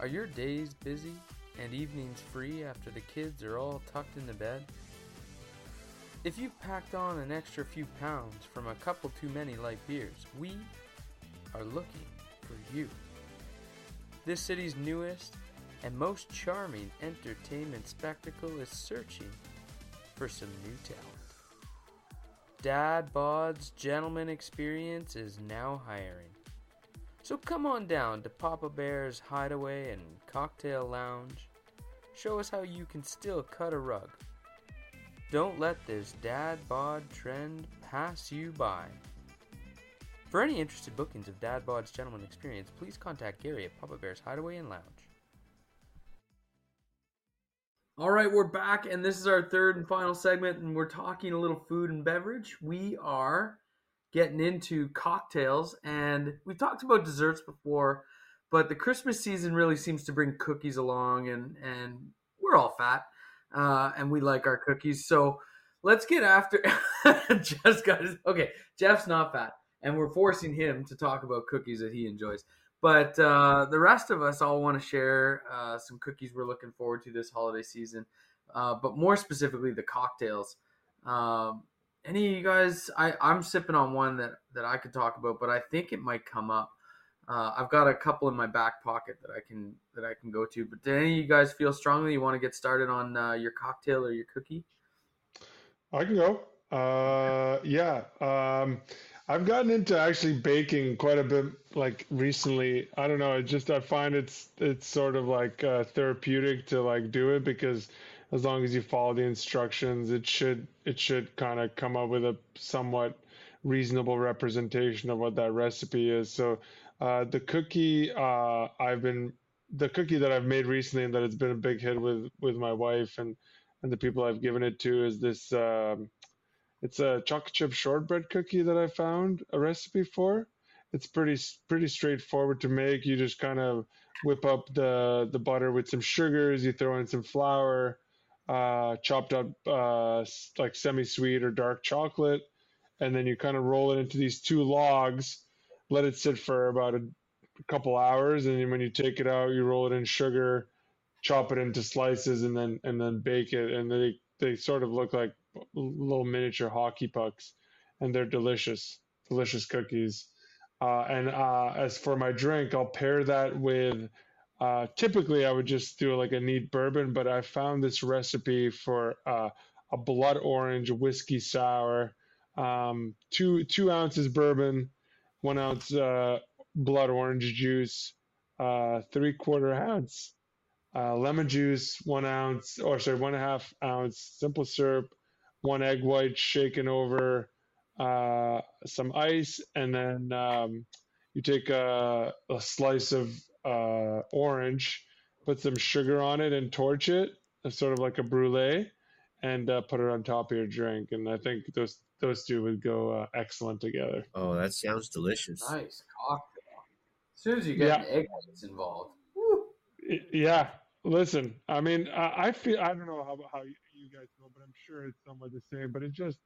Are your days busy and evenings free after the kids are all tucked into bed? If you've packed on an extra few pounds from a couple too many light beers, we are looking for you. This city's newest and most charming entertainment spectacle is searching for some new talent. Dad Bod's Gentleman Experience is now hiring. So come on down to Papa Bear's Hideaway and Cocktail Lounge. Show us how you can still cut a rug. Don't let this dad bod trend pass you by. For any interested bookings of Dad Bod's Gentleman Experience, please contact Gary at Papa Bear's Hideaway and Lounge. All right, we're back, and this is our third and final segment, and we're talking a little food and beverage. We are getting into cocktails, and we've talked about desserts before, but the Christmas season really seems to bring cookies along, and and we're all fat, uh, and we like our cookies. So let's get after. Jeff's got his, okay. Jeff's not fat, and we're forcing him to talk about cookies that he enjoys. But uh, the rest of us all want to share uh, some cookies we're looking forward to this holiday season, uh, but more specifically the cocktails. Um, any of you guys? I, I'm sipping on one that, that I could talk about, but I think it might come up. Uh, I've got a couple in my back pocket that I can that I can go to. But do any of you guys feel strongly you want to get started on uh, your cocktail or your cookie?
I can go. Uh, yeah. Um, I've gotten into actually baking quite a bit like recently. I don't know, I just I find it's it's sort of like uh, therapeutic to like do it because as long as you follow the instructions, it should it should kind of come up with a somewhat reasonable representation of what that recipe is. So uh, the cookie uh, I've been the cookie that I've made recently and that it's been a big hit with with my wife and and the people I've given it to is this um, it's a chocolate chip shortbread cookie that I found a recipe for. It's pretty pretty straightforward to make. You just kind of whip up the the butter with some sugars. You throw in some flour, uh, chopped up uh, like semi-sweet or dark chocolate, and then you kind of roll it into these two logs. Let it sit for about a couple hours, and then when you take it out, you roll it in sugar, chop it into slices, and then and then bake it, and they they sort of look like little miniature hockey pucks, and they're delicious, delicious cookies. Uh, and uh, as for my drink, I'll pair that with. Uh, typically, I would just do like a neat bourbon, but I found this recipe for uh, a blood orange whiskey sour, um, two two ounces bourbon, one ounce uh, blood orange juice, uh, three quarter ounce lemon juice, one ounce, or sorry, one and a half ounce simple syrup, one egg white shaken over, uh, some ice, and then um, you take a, a slice of uh, orange, put some sugar on it, and torch it, sort of like a brulee, and uh, put it on top of your drink. And I think those those two would go uh, excellent together.
Oh, that sounds delicious.
Nice cocktail. As soon as you get
Yeah.
egg whites involved. woo.
Yeah, listen. I mean, I, I feel I don't know how how you guys feel, but I'm sure it's somewhat the same. But it's just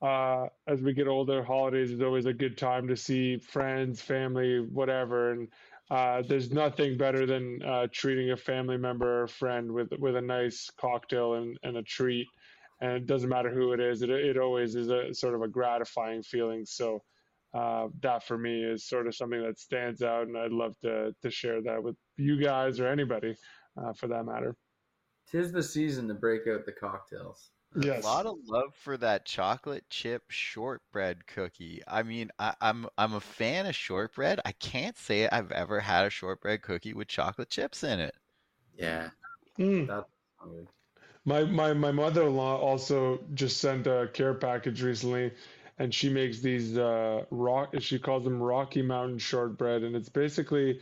uh, as we get older, holidays is always a good time to see friends, family, whatever. And uh, there's nothing better than uh, treating a family member or friend with with a nice cocktail and, and a treat. And it doesn't matter who it is. It it always is a sort of a gratifying feeling. So. Uh, that for me is sort of something that stands out, and I'd love to to share that with you guys or anybody uh, for that matter.
Tis the season to break out the cocktails.
Yes.
A lot of love for that chocolate chip shortbread cookie. I mean, I, I'm I'm a fan of shortbread. I can't say I've ever had a shortbread cookie with chocolate chips in it.
Yeah.
Mm.
That's not.
My my my mother-in-law also just sent a care package recently, and she makes these uh, rock. She calls them Rocky Mountain shortbread, and it's basically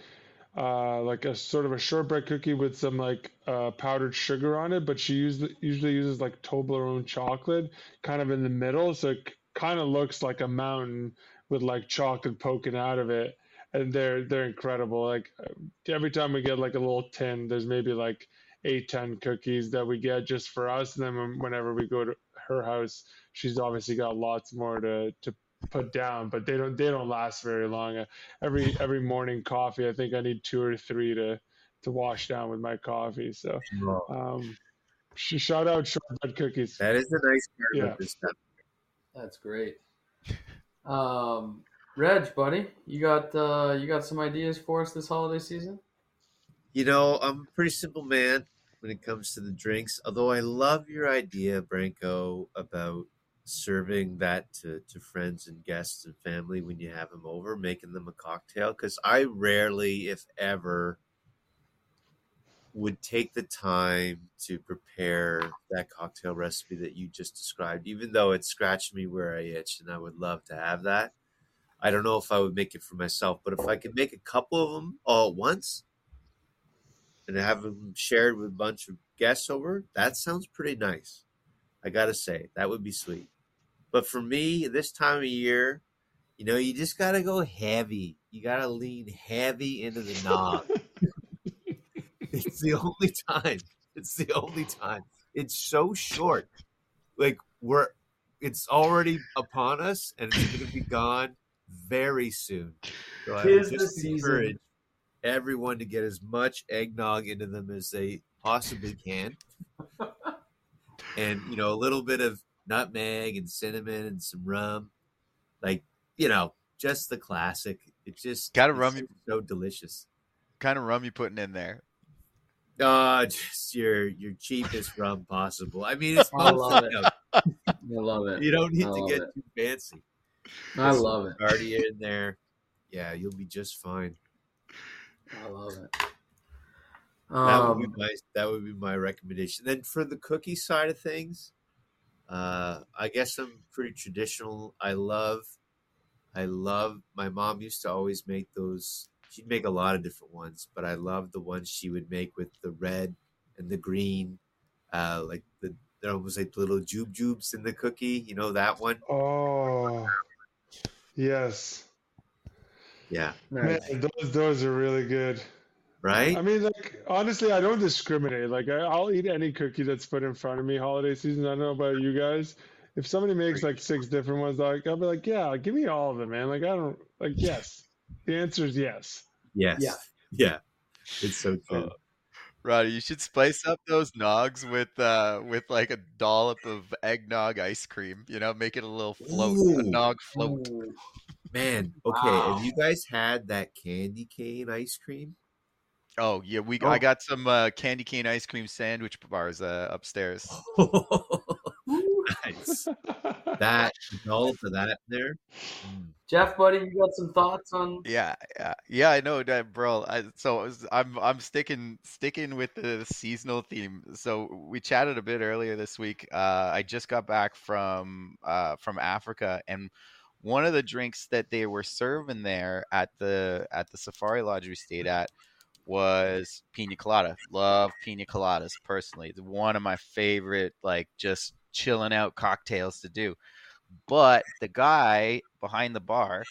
uh, like a sort of a shortbread cookie with some like uh, powdered sugar on it. But she used, usually uses like Toblerone chocolate, kind of in the middle, so it kind of looks like a mountain with like chocolate poking out of it. And they're they're incredible. Like every time we get like a little tin, there's maybe like eight ten cookies that we get just for us and then whenever we go to her house she's obviously got lots more to to put down but they don't they don't last very long Uh, every every morning coffee i think i need two or three to to wash down with my coffee so um sh- shout out shortbread cookies
That is the nice part
Yeah.
about this stuff.
That's great. Um, Reg, buddy, you got uh, you got some ideas for us this holiday season?
You know, I'm a pretty simple man when it comes to the drinks. Although I love your idea, Branko, about serving that to, to friends and guests and family when you have them over, making them a cocktail. Because I rarely, if ever, would take the time to prepare that cocktail recipe that you just described, even though it scratched me where I itch and I would love to have that. I don't know if I would make it for myself, but if I could make a couple of them all at once, and have them shared with a bunch of guests over, that sounds pretty nice. I gotta say, that would be sweet. But for me, this time of year, you know, you just gotta go heavy. You gotta lean heavy into the knob. it's the only time. It's the only time. It's so short. Like we're it's already upon us and it's gonna be gone very soon. So I would just
season.
encourage everyone to get as much eggnog into them as they possibly can. And you know, a little bit of nutmeg and cinnamon and some rum. Like, you know, just the classic. It just
Gotta
it's
rum you-
so delicious.
kind of rum you putting in there?
Uh just your your cheapest rum possible. I mean it's
I love
mostly-
I love it.
You don't need
I
to get
it.
too fancy.
I
Put
love it.
Already in there. Yeah, you'll be just fine.
I love it.
That would be
Um,
my that would be my recommendation. Then for the cookie side of things, uh, I guess I'm pretty traditional. I love, I love. My mom used to always make those. She'd make a lot of different ones, but I love the ones she would make with the red and the green, uh, like the they're almost like little jube jubes in the cookie. You know that one?
oh yes
Yeah.
man those those are really good
Right?
I mean, like honestly, I don't discriminate. Like I, I'll eat any cookie that's put in front of me holiday season. I don't know about you guys. If somebody makes like six different ones, like I'll be like, yeah, give me all of them, man. Like I don't like yes. The answer is yes.
yes.
Yeah.
Yeah. It's so true.
Uh, Roddy, you should spice up those nogs with uh with like a dollop of eggnog ice cream. You know, make it a little float, a nog float.
Ooh.
Man, okay.
Wow.
Have you guys had that candy cane ice cream?
Oh yeah, we
Oh.
I got some uh, candy cane ice cream sandwich bars uh, upstairs.
nice. That dollop of that there. Mm.
Jeff, buddy, you got some thoughts on?
Yeah, yeah, yeah. I know that, bro. I, so I was- I'm I'm sticking sticking with the seasonal theme. So we chatted a bit earlier this week. Uh, I just got back from uh, from Africa, and one of the drinks that they were serving there at the at the safari lodge we stayed at was pina colada. Love pina coladas personally. One of my favorite, like just chilling out cocktails to do. But the guy behind the bar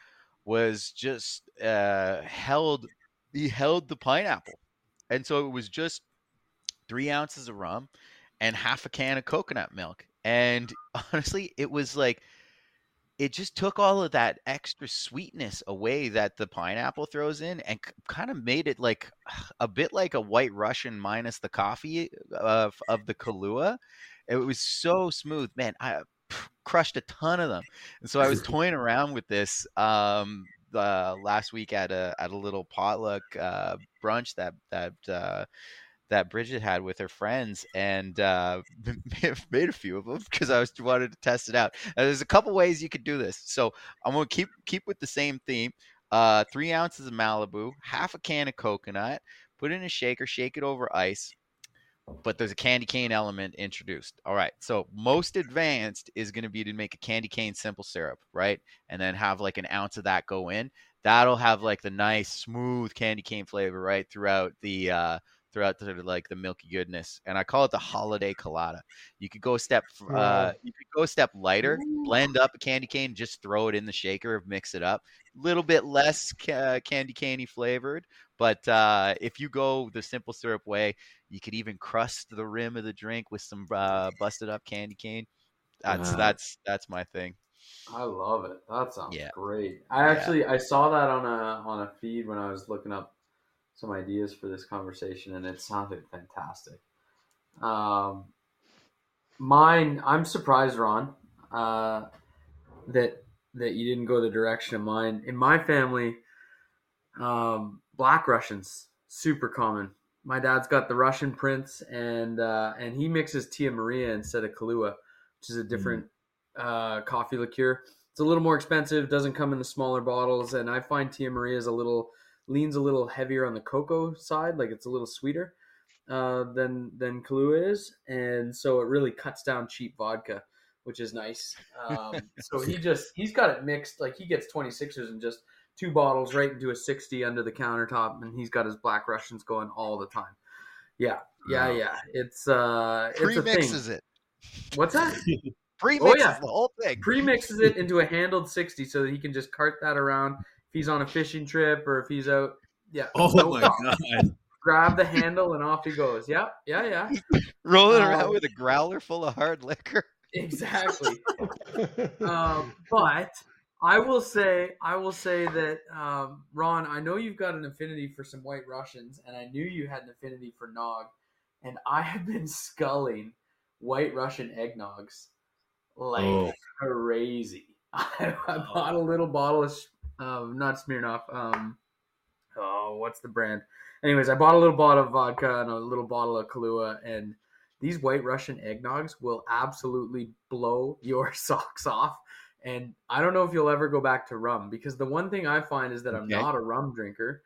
was just uh, held. He held the pineapple, and so it was just three ounces of rum and half a can of coconut milk. And honestly, it was like it just took all of that extra sweetness away that the pineapple throws in and kind of made it like a bit like a white russian minus the coffee of, of the kahlua. It was so smooth. Man i crushed a ton of them. And so i was toying around with this um uh, last week at a at a little potluck uh, brunch that that uh, that Bridget had with her friends, and uh, made a few of them because I was wanted to test it out. There's a couple ways you could do this, so I'm gonna keep keep with the same theme. Uh, three ounces of Malibu, half a can of coconut, put in a shaker, shake it over ice. But there's a candy cane element introduced. All right. So most advanced is going to be to make a candy cane simple syrup, right? And then have like an ounce of that go in. That'll have like the nice smooth candy cane flavor right throughout the uh, throughout the like the milky goodness. And I call it the holiday colada. You could go a step uh, you could go a step lighter, blend up a candy cane, just throw it in the shaker, mix it up. A little bit less ca- candy caney flavored, but uh, if you go the simple syrup way, you could even crust the rim of the drink with some uh, busted up candy cane. That's
Wow.
that's that's my thing.
I love it. That sounds
Yeah.
great. I
Yeah.
actually I saw that on a on a feed when I was looking up some ideas for this conversation, and it sounded fantastic. Um, mine, I'm surprised, Ron, uh, that that you didn't go the direction of mine. In my family, um, black Russians super common. My dad's got the Russian Prince, and uh, and he mixes Tia Maria instead of Kahlua, which is a different uh, coffee liqueur. It's a little more expensive, doesn't come in the smaller bottles, and I find Tia Maria is a little leans a little heavier on the cocoa side, like it's a little sweeter uh, than than Kahlua is, and so it really cuts down cheap vodka, which is nice. Um, so he just he's got it mixed, like he gets 26ers and just two bottles right into a 60 under the countertop, and he's got his Black Russians going all the time. Yeah, yeah, yeah. It's uh, it's a thing.
Pre-mixes it.
What's that?
Pre-mixes
yeah.
the whole thing.
pre-mixes it into a handled 60 so that he can just cart that around if he's on a fishing trip or if he's out yeah
Oh
no
my
problem.
god!
grab the handle and off he goes yeah yeah yeah
Rolling
Um,
around with a growler full of hard liquor.
exactly um, but i will say i will say that um, ron i know you've got an affinity for some white russians and i knew you had an affinity for nog and i have been sculling white russian eggnogs like
Oh.
crazy I, I bought a little bottle of um, not smirnoff um, oh what's the brand anyways i bought a little bottle of vodka and a little bottle of kahlua and these white russian eggnogs will absolutely blow your socks off and i don't know if you'll ever go back to rum because the one thing i find is that i'm
Okay.
not a rum drinker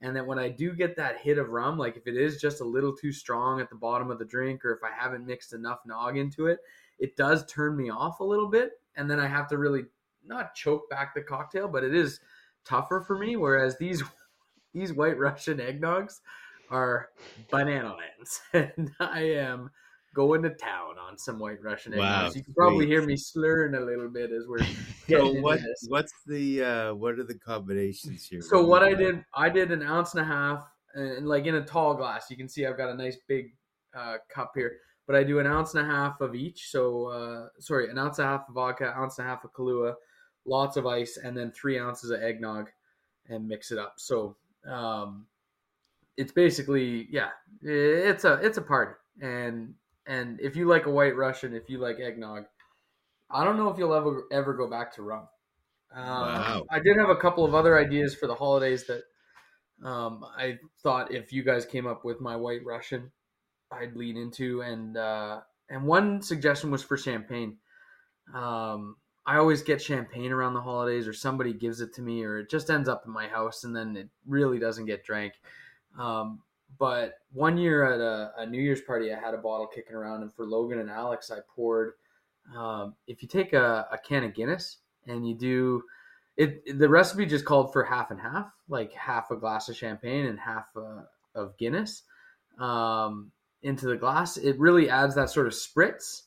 and that when i do get that hit of rum like if it is just a little too strong at the bottom of the drink or if i haven't mixed enough nog into it it does turn me off a little bit and then i have to really not choke back the cocktail but it is tougher for me whereas these these white russian eggnogs are banana lands and i am going to town on some white russian eggnogs
Wow,
you can probably
sweet.
hear me slurring a little bit as we're
So what? What's the? uh What are the combinations here?
So what I did, I did an ounce and a half, and like in a tall glass. You can see I've got a nice big uh, cup here, but I do an ounce and a half of each. So uh, sorry, an ounce and a half of vodka, ounce and a half of Kahlua, lots of ice, and then three ounces of eggnog, and mix it up. So um, it's basically yeah, it's a it's a party, and and if you like a White Russian, if you like eggnog, I don't know if you'll ever ever go back to rum. Um,
Wow.
I did have a couple of other ideas for the holidays that um, I thought if you guys came up with my White Russian, I'd lean into, and uh, and one suggestion was for champagne. Um, I always get champagne around the holidays, or somebody gives it to me, or it just ends up in my house, and then it really doesn't get drank. Um, but one year at a, a New Year's party, I had a bottle kicking around, and for Logan and Alex, I poured. Um, if you take a, a can of Guinness and you do it, the recipe just called for half and half, like half a glass of champagne and half uh, of Guinness um, into the glass. It really adds that sort of spritz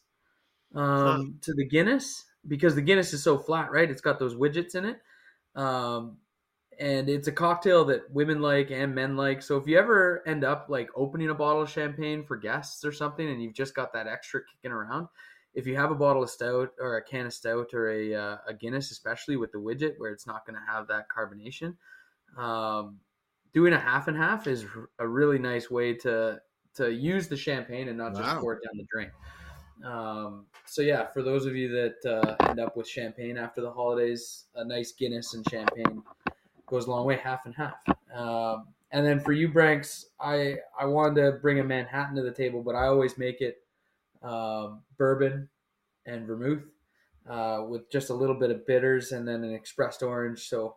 um, to the Guinness because the Guinness is so flat, right? It's got those widgets in it. Um, and it's a cocktail that women like and men like. So if you ever end up like opening a bottle of champagne for guests or something, and you've just got that extra kicking around, if you have a bottle of stout or a can of stout or a, uh, a Guinness, especially with the widget where it's not going to have that carbonation, um, doing a half and half is a really nice way to to use the champagne and not just
Wow.
pour it down the drain. Um, so yeah, for those of you that uh, end up with champagne after the holidays, a nice Guinness and champagne goes a long way, half and half. Um, and then for you, Branks, I I wanted to bring a Manhattan to the table, but I always make it um, bourbon and vermouth uh, with just a little bit of bitters and then an expressed orange. So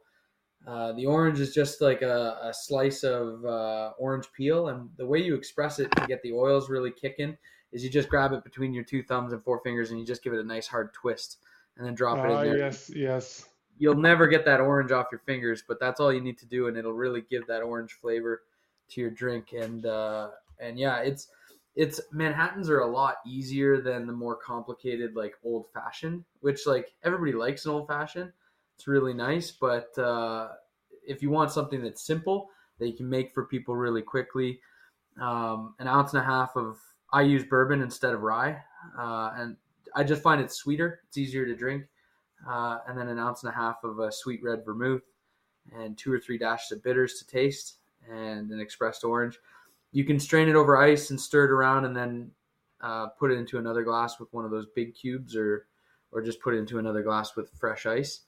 uh, the orange is just like a, a slice of uh, orange peel, and the way you express it to get the oils really kicking is you just grab it between your two thumbs and four fingers, and you just give it a nice hard twist, and then drop it
Ah,
in there
yes, yes.
you'll never get that orange off your fingers, but that's all you need to do, and it'll really give that orange flavor to your drink. And uh, and yeah, it's it's Manhattans are a lot easier than the more complicated like old fashioned, which like everybody likes an old fashioned. It's really nice, but uh, if you want something that's simple that you can make for people really quickly, um, an ounce and a half of I use bourbon instead of rye, uh, and I just find it sweeter. It's easier to drink uh, and then an ounce and a half of a sweet red vermouth, and two or three dashes of bitters to taste, and an expressed orange. You can strain it over ice and stir it around, and then uh, put it into another glass with one of those big cubes, or or just put it into another glass with fresh ice.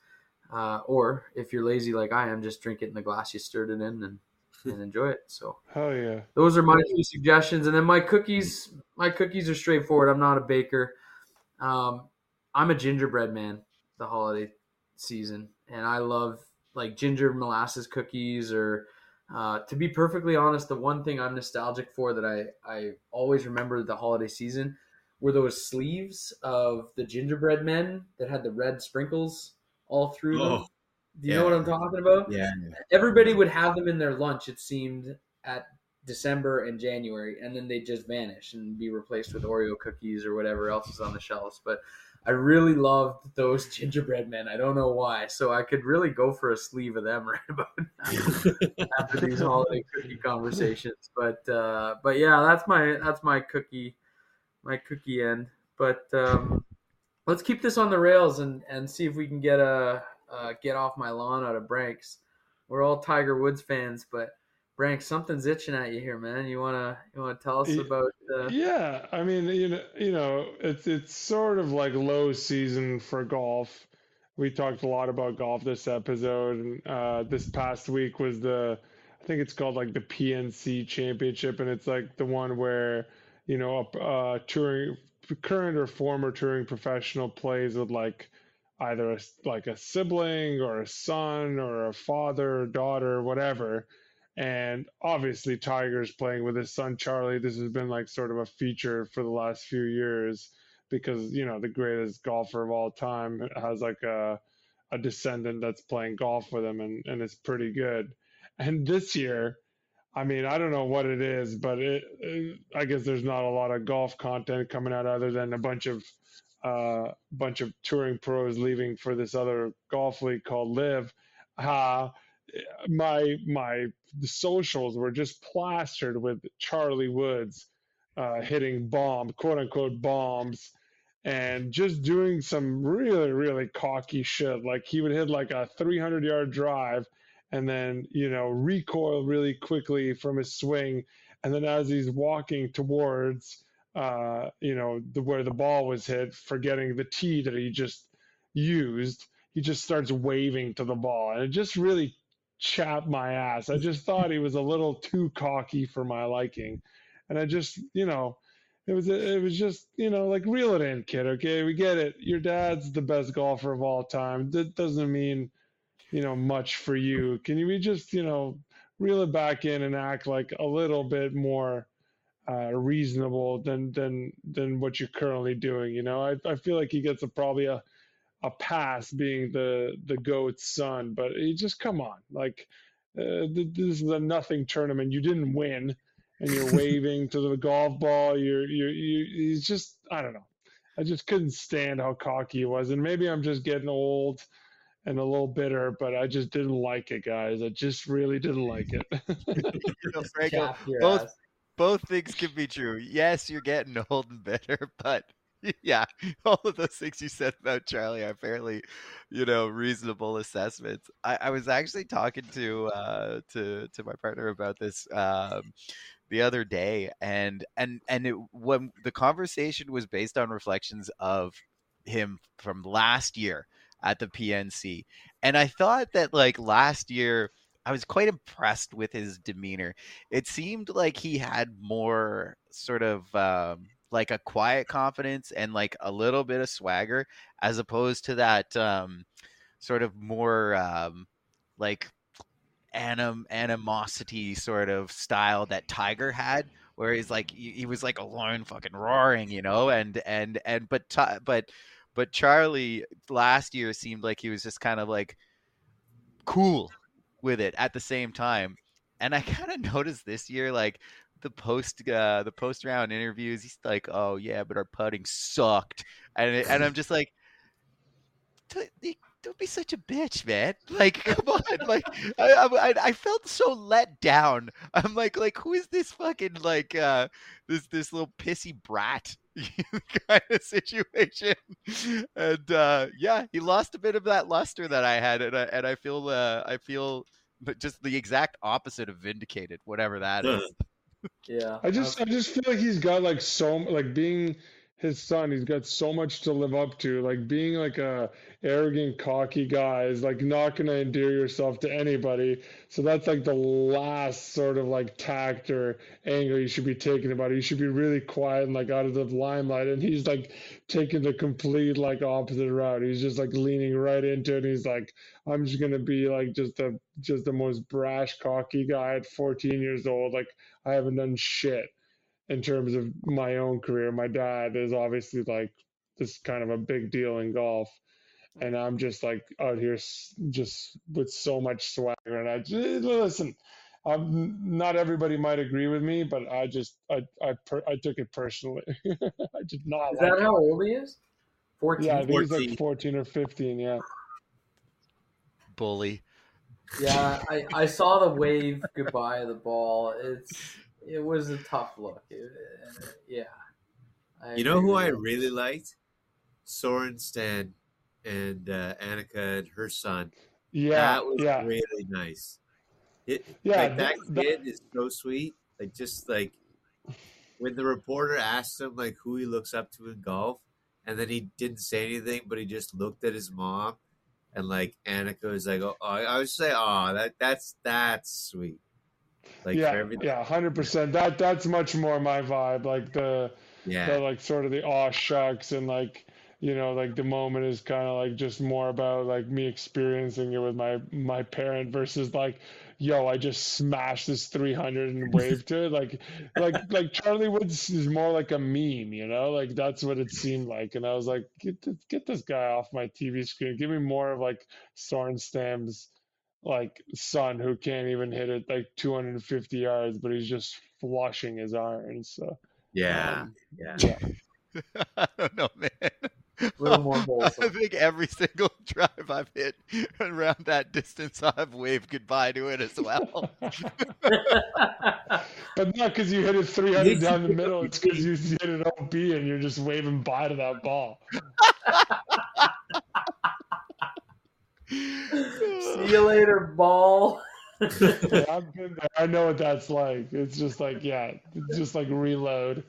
Uh, or if you're lazy like I am, just drink it in the glass you stirred it in and, and enjoy it. So
Hell yeah.
those are my two suggestions. And then my cookies my cookies are straightforward. I'm not a baker. Um, i'm a gingerbread man the holiday season. And i love like ginger molasses cookies or uh, to be perfectly honest the one thing i'm nostalgic for that i, I always remember the holiday season were those sleeves of the gingerbread men that had the red sprinkles all through them.
Oh,
do you know what i'm talking about
yeah.
everybody would have them in their lunch it seemed at december and january and then they'd just vanish and be replaced with oreo cookies or whatever else is on the shelves but i really loved those gingerbread men i don't know why so i could really go for a sleeve of them right about now after these holiday cookie conversations but uh but yeah that's my that's my cookie my cookie end but um let's keep this on the rails and and see if we can get a uh, get off my lawn out of Branks. We're all Tiger Woods fans, but Branks, something's itching at you here, man. You wanna you wanna tell us about? Uh,
Yeah, I mean, you know, you know, it's it's sort of like low season for golf. We talked a lot about golf this episode, and uh, this past week was the, I think it's called like the PNC Championship, and it's like the one where, you know, a uh, touring, current or former touring professional plays with like either a, like a sibling or a son or a father daughter, whatever. And obviously, Tiger's playing with his son Charlie. This has been like sort of a feature for the last few years because you know the greatest golfer of all time has like a a descendant that's playing golf with him, and and it's pretty good. And this year, I mean, I don't know what it is, but it, it I guess there's not a lot of golf content coming out other than a bunch of uh, bunch of touring pros leaving for this other golf league called LIV. Uh, my my socials were just plastered with Charlie Woods uh, hitting bomb, quote unquote bombs, and just doing some really really cocky shit. Like he would hit like a 300 yard drive, and then you know recoil really quickly from his swing, and then as he's walking towards uh, you know the where the ball was hit, forgetting the tee that he just used, he just starts waving to the ball, and it just really chapped my ass. I just thought he was a little too cocky for my liking, and I just you know it was it was just you know like reel it in kid okay? We get it. Your dad's the best golfer of all time. That doesn't mean you know much for you. Can you just you know reel it back in and act like a little bit more uh, reasonable than than than what you're currently doing you know i, I feel like he gets a probably a a pass being the the goat's son but he just come on like uh, this is a nothing tournament you didn't win and you're waving to the golf ball. You're you're you. He's just I don't know. I just couldn't stand how cocky he was, and maybe I'm just getting old and a little bitter, but I just didn't like it, guys. I just really didn't like it.
you know, Franco, both ass. Both things can be true. Yes, you're getting old and bitter, but yeah, all of those things you said about Charlie are fairly, you know, reasonable assessments. I, I was actually talking to uh, to to my partner about this um, the other day, and and and it, when the conversation was based on reflections of him from last year at the PNC, and I thought that like last year. I was quite impressed with his demeanor. It seemed like he had more sort of um, like a quiet confidence and like a little bit of swagger, as opposed to that um, sort of more um, like anim- animosity sort of style that Tiger had, where he's like he, was like alone, fucking roaring, you know, and and and but but but Charlie last year seemed like he was just kind of like cool with it at the same time, and I kind of noticed this year like the post uh, the post round interviews, he's like, "Oh yeah, but our putting sucked," and and I'm just like, don't be such a bitch, man. Like, come on. Like, I, I, I felt so let down. I'm like, like, who is this fucking like, uh, this this little pissy brat kind of situation? And uh, yeah, he lost a bit of that luster that I had, and I, and I feel, uh, I feel, just the exact opposite of vindicated, whatever that is.
Yeah,
I just, I just feel like he's got like so, like being his son he's got so much to live up to. Like being like a arrogant cocky guy is like not going to endear yourself to anybody. So that's like the last sort of like tact or angle you should be taking about it. You should be really quiet and like out of the limelight. And he's like taking the complete like opposite route. He's just like leaning right into it. He's like i'm just going to be like just a just the most brash cocky guy at 14 years old. Like i haven't done shit in terms of my own career. My dad is obviously like this kind of a big deal in golf. And I'm just like out here just with so much swagger. And I just, listen, um, not everybody might agree with me, but I just, I, I, per, I took it personally. I did not.
Is
like
that
it.
how old he is? 14?
Yeah, I think he's like 14 or 15. Yeah.
Bully.
Yeah, I, I saw the wave goodbye of the ball. It's it was a tough look. It, yeah.
I you know who I really liked? Sorenstam and uh, Annika and her son.
Yeah,
that was
yeah.
really nice. It,
yeah,
like that, that kid is so sweet. Like just like when the reporter asked him like who he looks up to in golf, and then he didn't say anything, but he just looked at his mom, and like Annika was like, "Oh, I would say, oh, that that's that's sweet."
Like yeah, yeah, hundred percent. That that's much more my vibe. Like the
yeah,
the, like sort of the aw shucks and like you know like the moment is kind of like just more about like me experiencing it with my my parent versus like yo i just smashed this 300 and waved to it like like like charlie woods is more like a meme you know like that's what it seemed like and i was like get this, get this guy off my tv screen give me more of like Sorenstam's like son who can't even hit it like 250 yards, but he's just flushing his irons. So
yeah, um, yeah.
yeah. I don't know, man. More. I think every single drive I've hit around that distance, I've waved goodbye to it as well.
but not because you hit it 300 down the middle. It's because you hit it OB and you're just waving bye to that ball.
See you later, ball.
Yeah, I've been there. I know what that's like. It's just like, yeah, just like reload.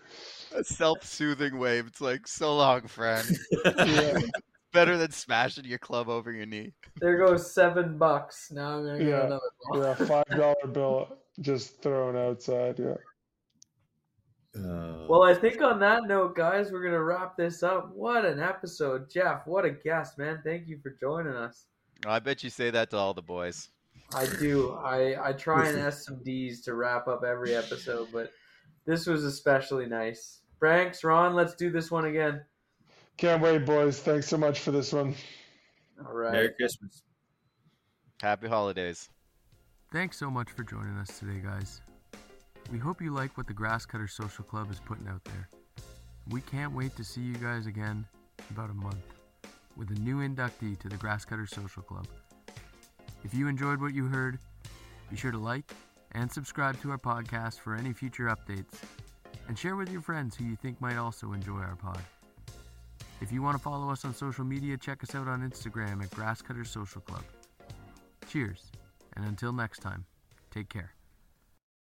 A self-soothing wave. It's like, so long, friend.
Yeah,
Better than smashing your club over your knee.
there goes seven bucks. Now I'm gonna get
Yeah.
another ball.
yeah, five dollar bill just thrown outside. Yeah.
Uh,
Well, I think on that note, guys, we're gonna wrap this up. What an episode, Jeff! What a guest, man! Thank you for joining us.
I bet you say that to all the boys.
I do. I I try and S some D's to wrap up every episode, but this was especially nice. Franks, Ron, let's do this one again.
Can't wait, boys. Thanks so much for this one.
All right.
Merry Christmas.
Happy holidays.
Thanks so much for joining us today, guys. We hope you like what the Grasscutter Social Club is putting out there. We can't wait to see you guys again in about a month with a new inductee to the Grasscutter Social Club. If you enjoyed what you heard, be sure to like and subscribe to our podcast for any future updates, and share with your friends who you think might also enjoy our pod. If you want to follow us on social media, check us out on Instagram at Grasscutter Social Club. Cheers, and until next time, take care.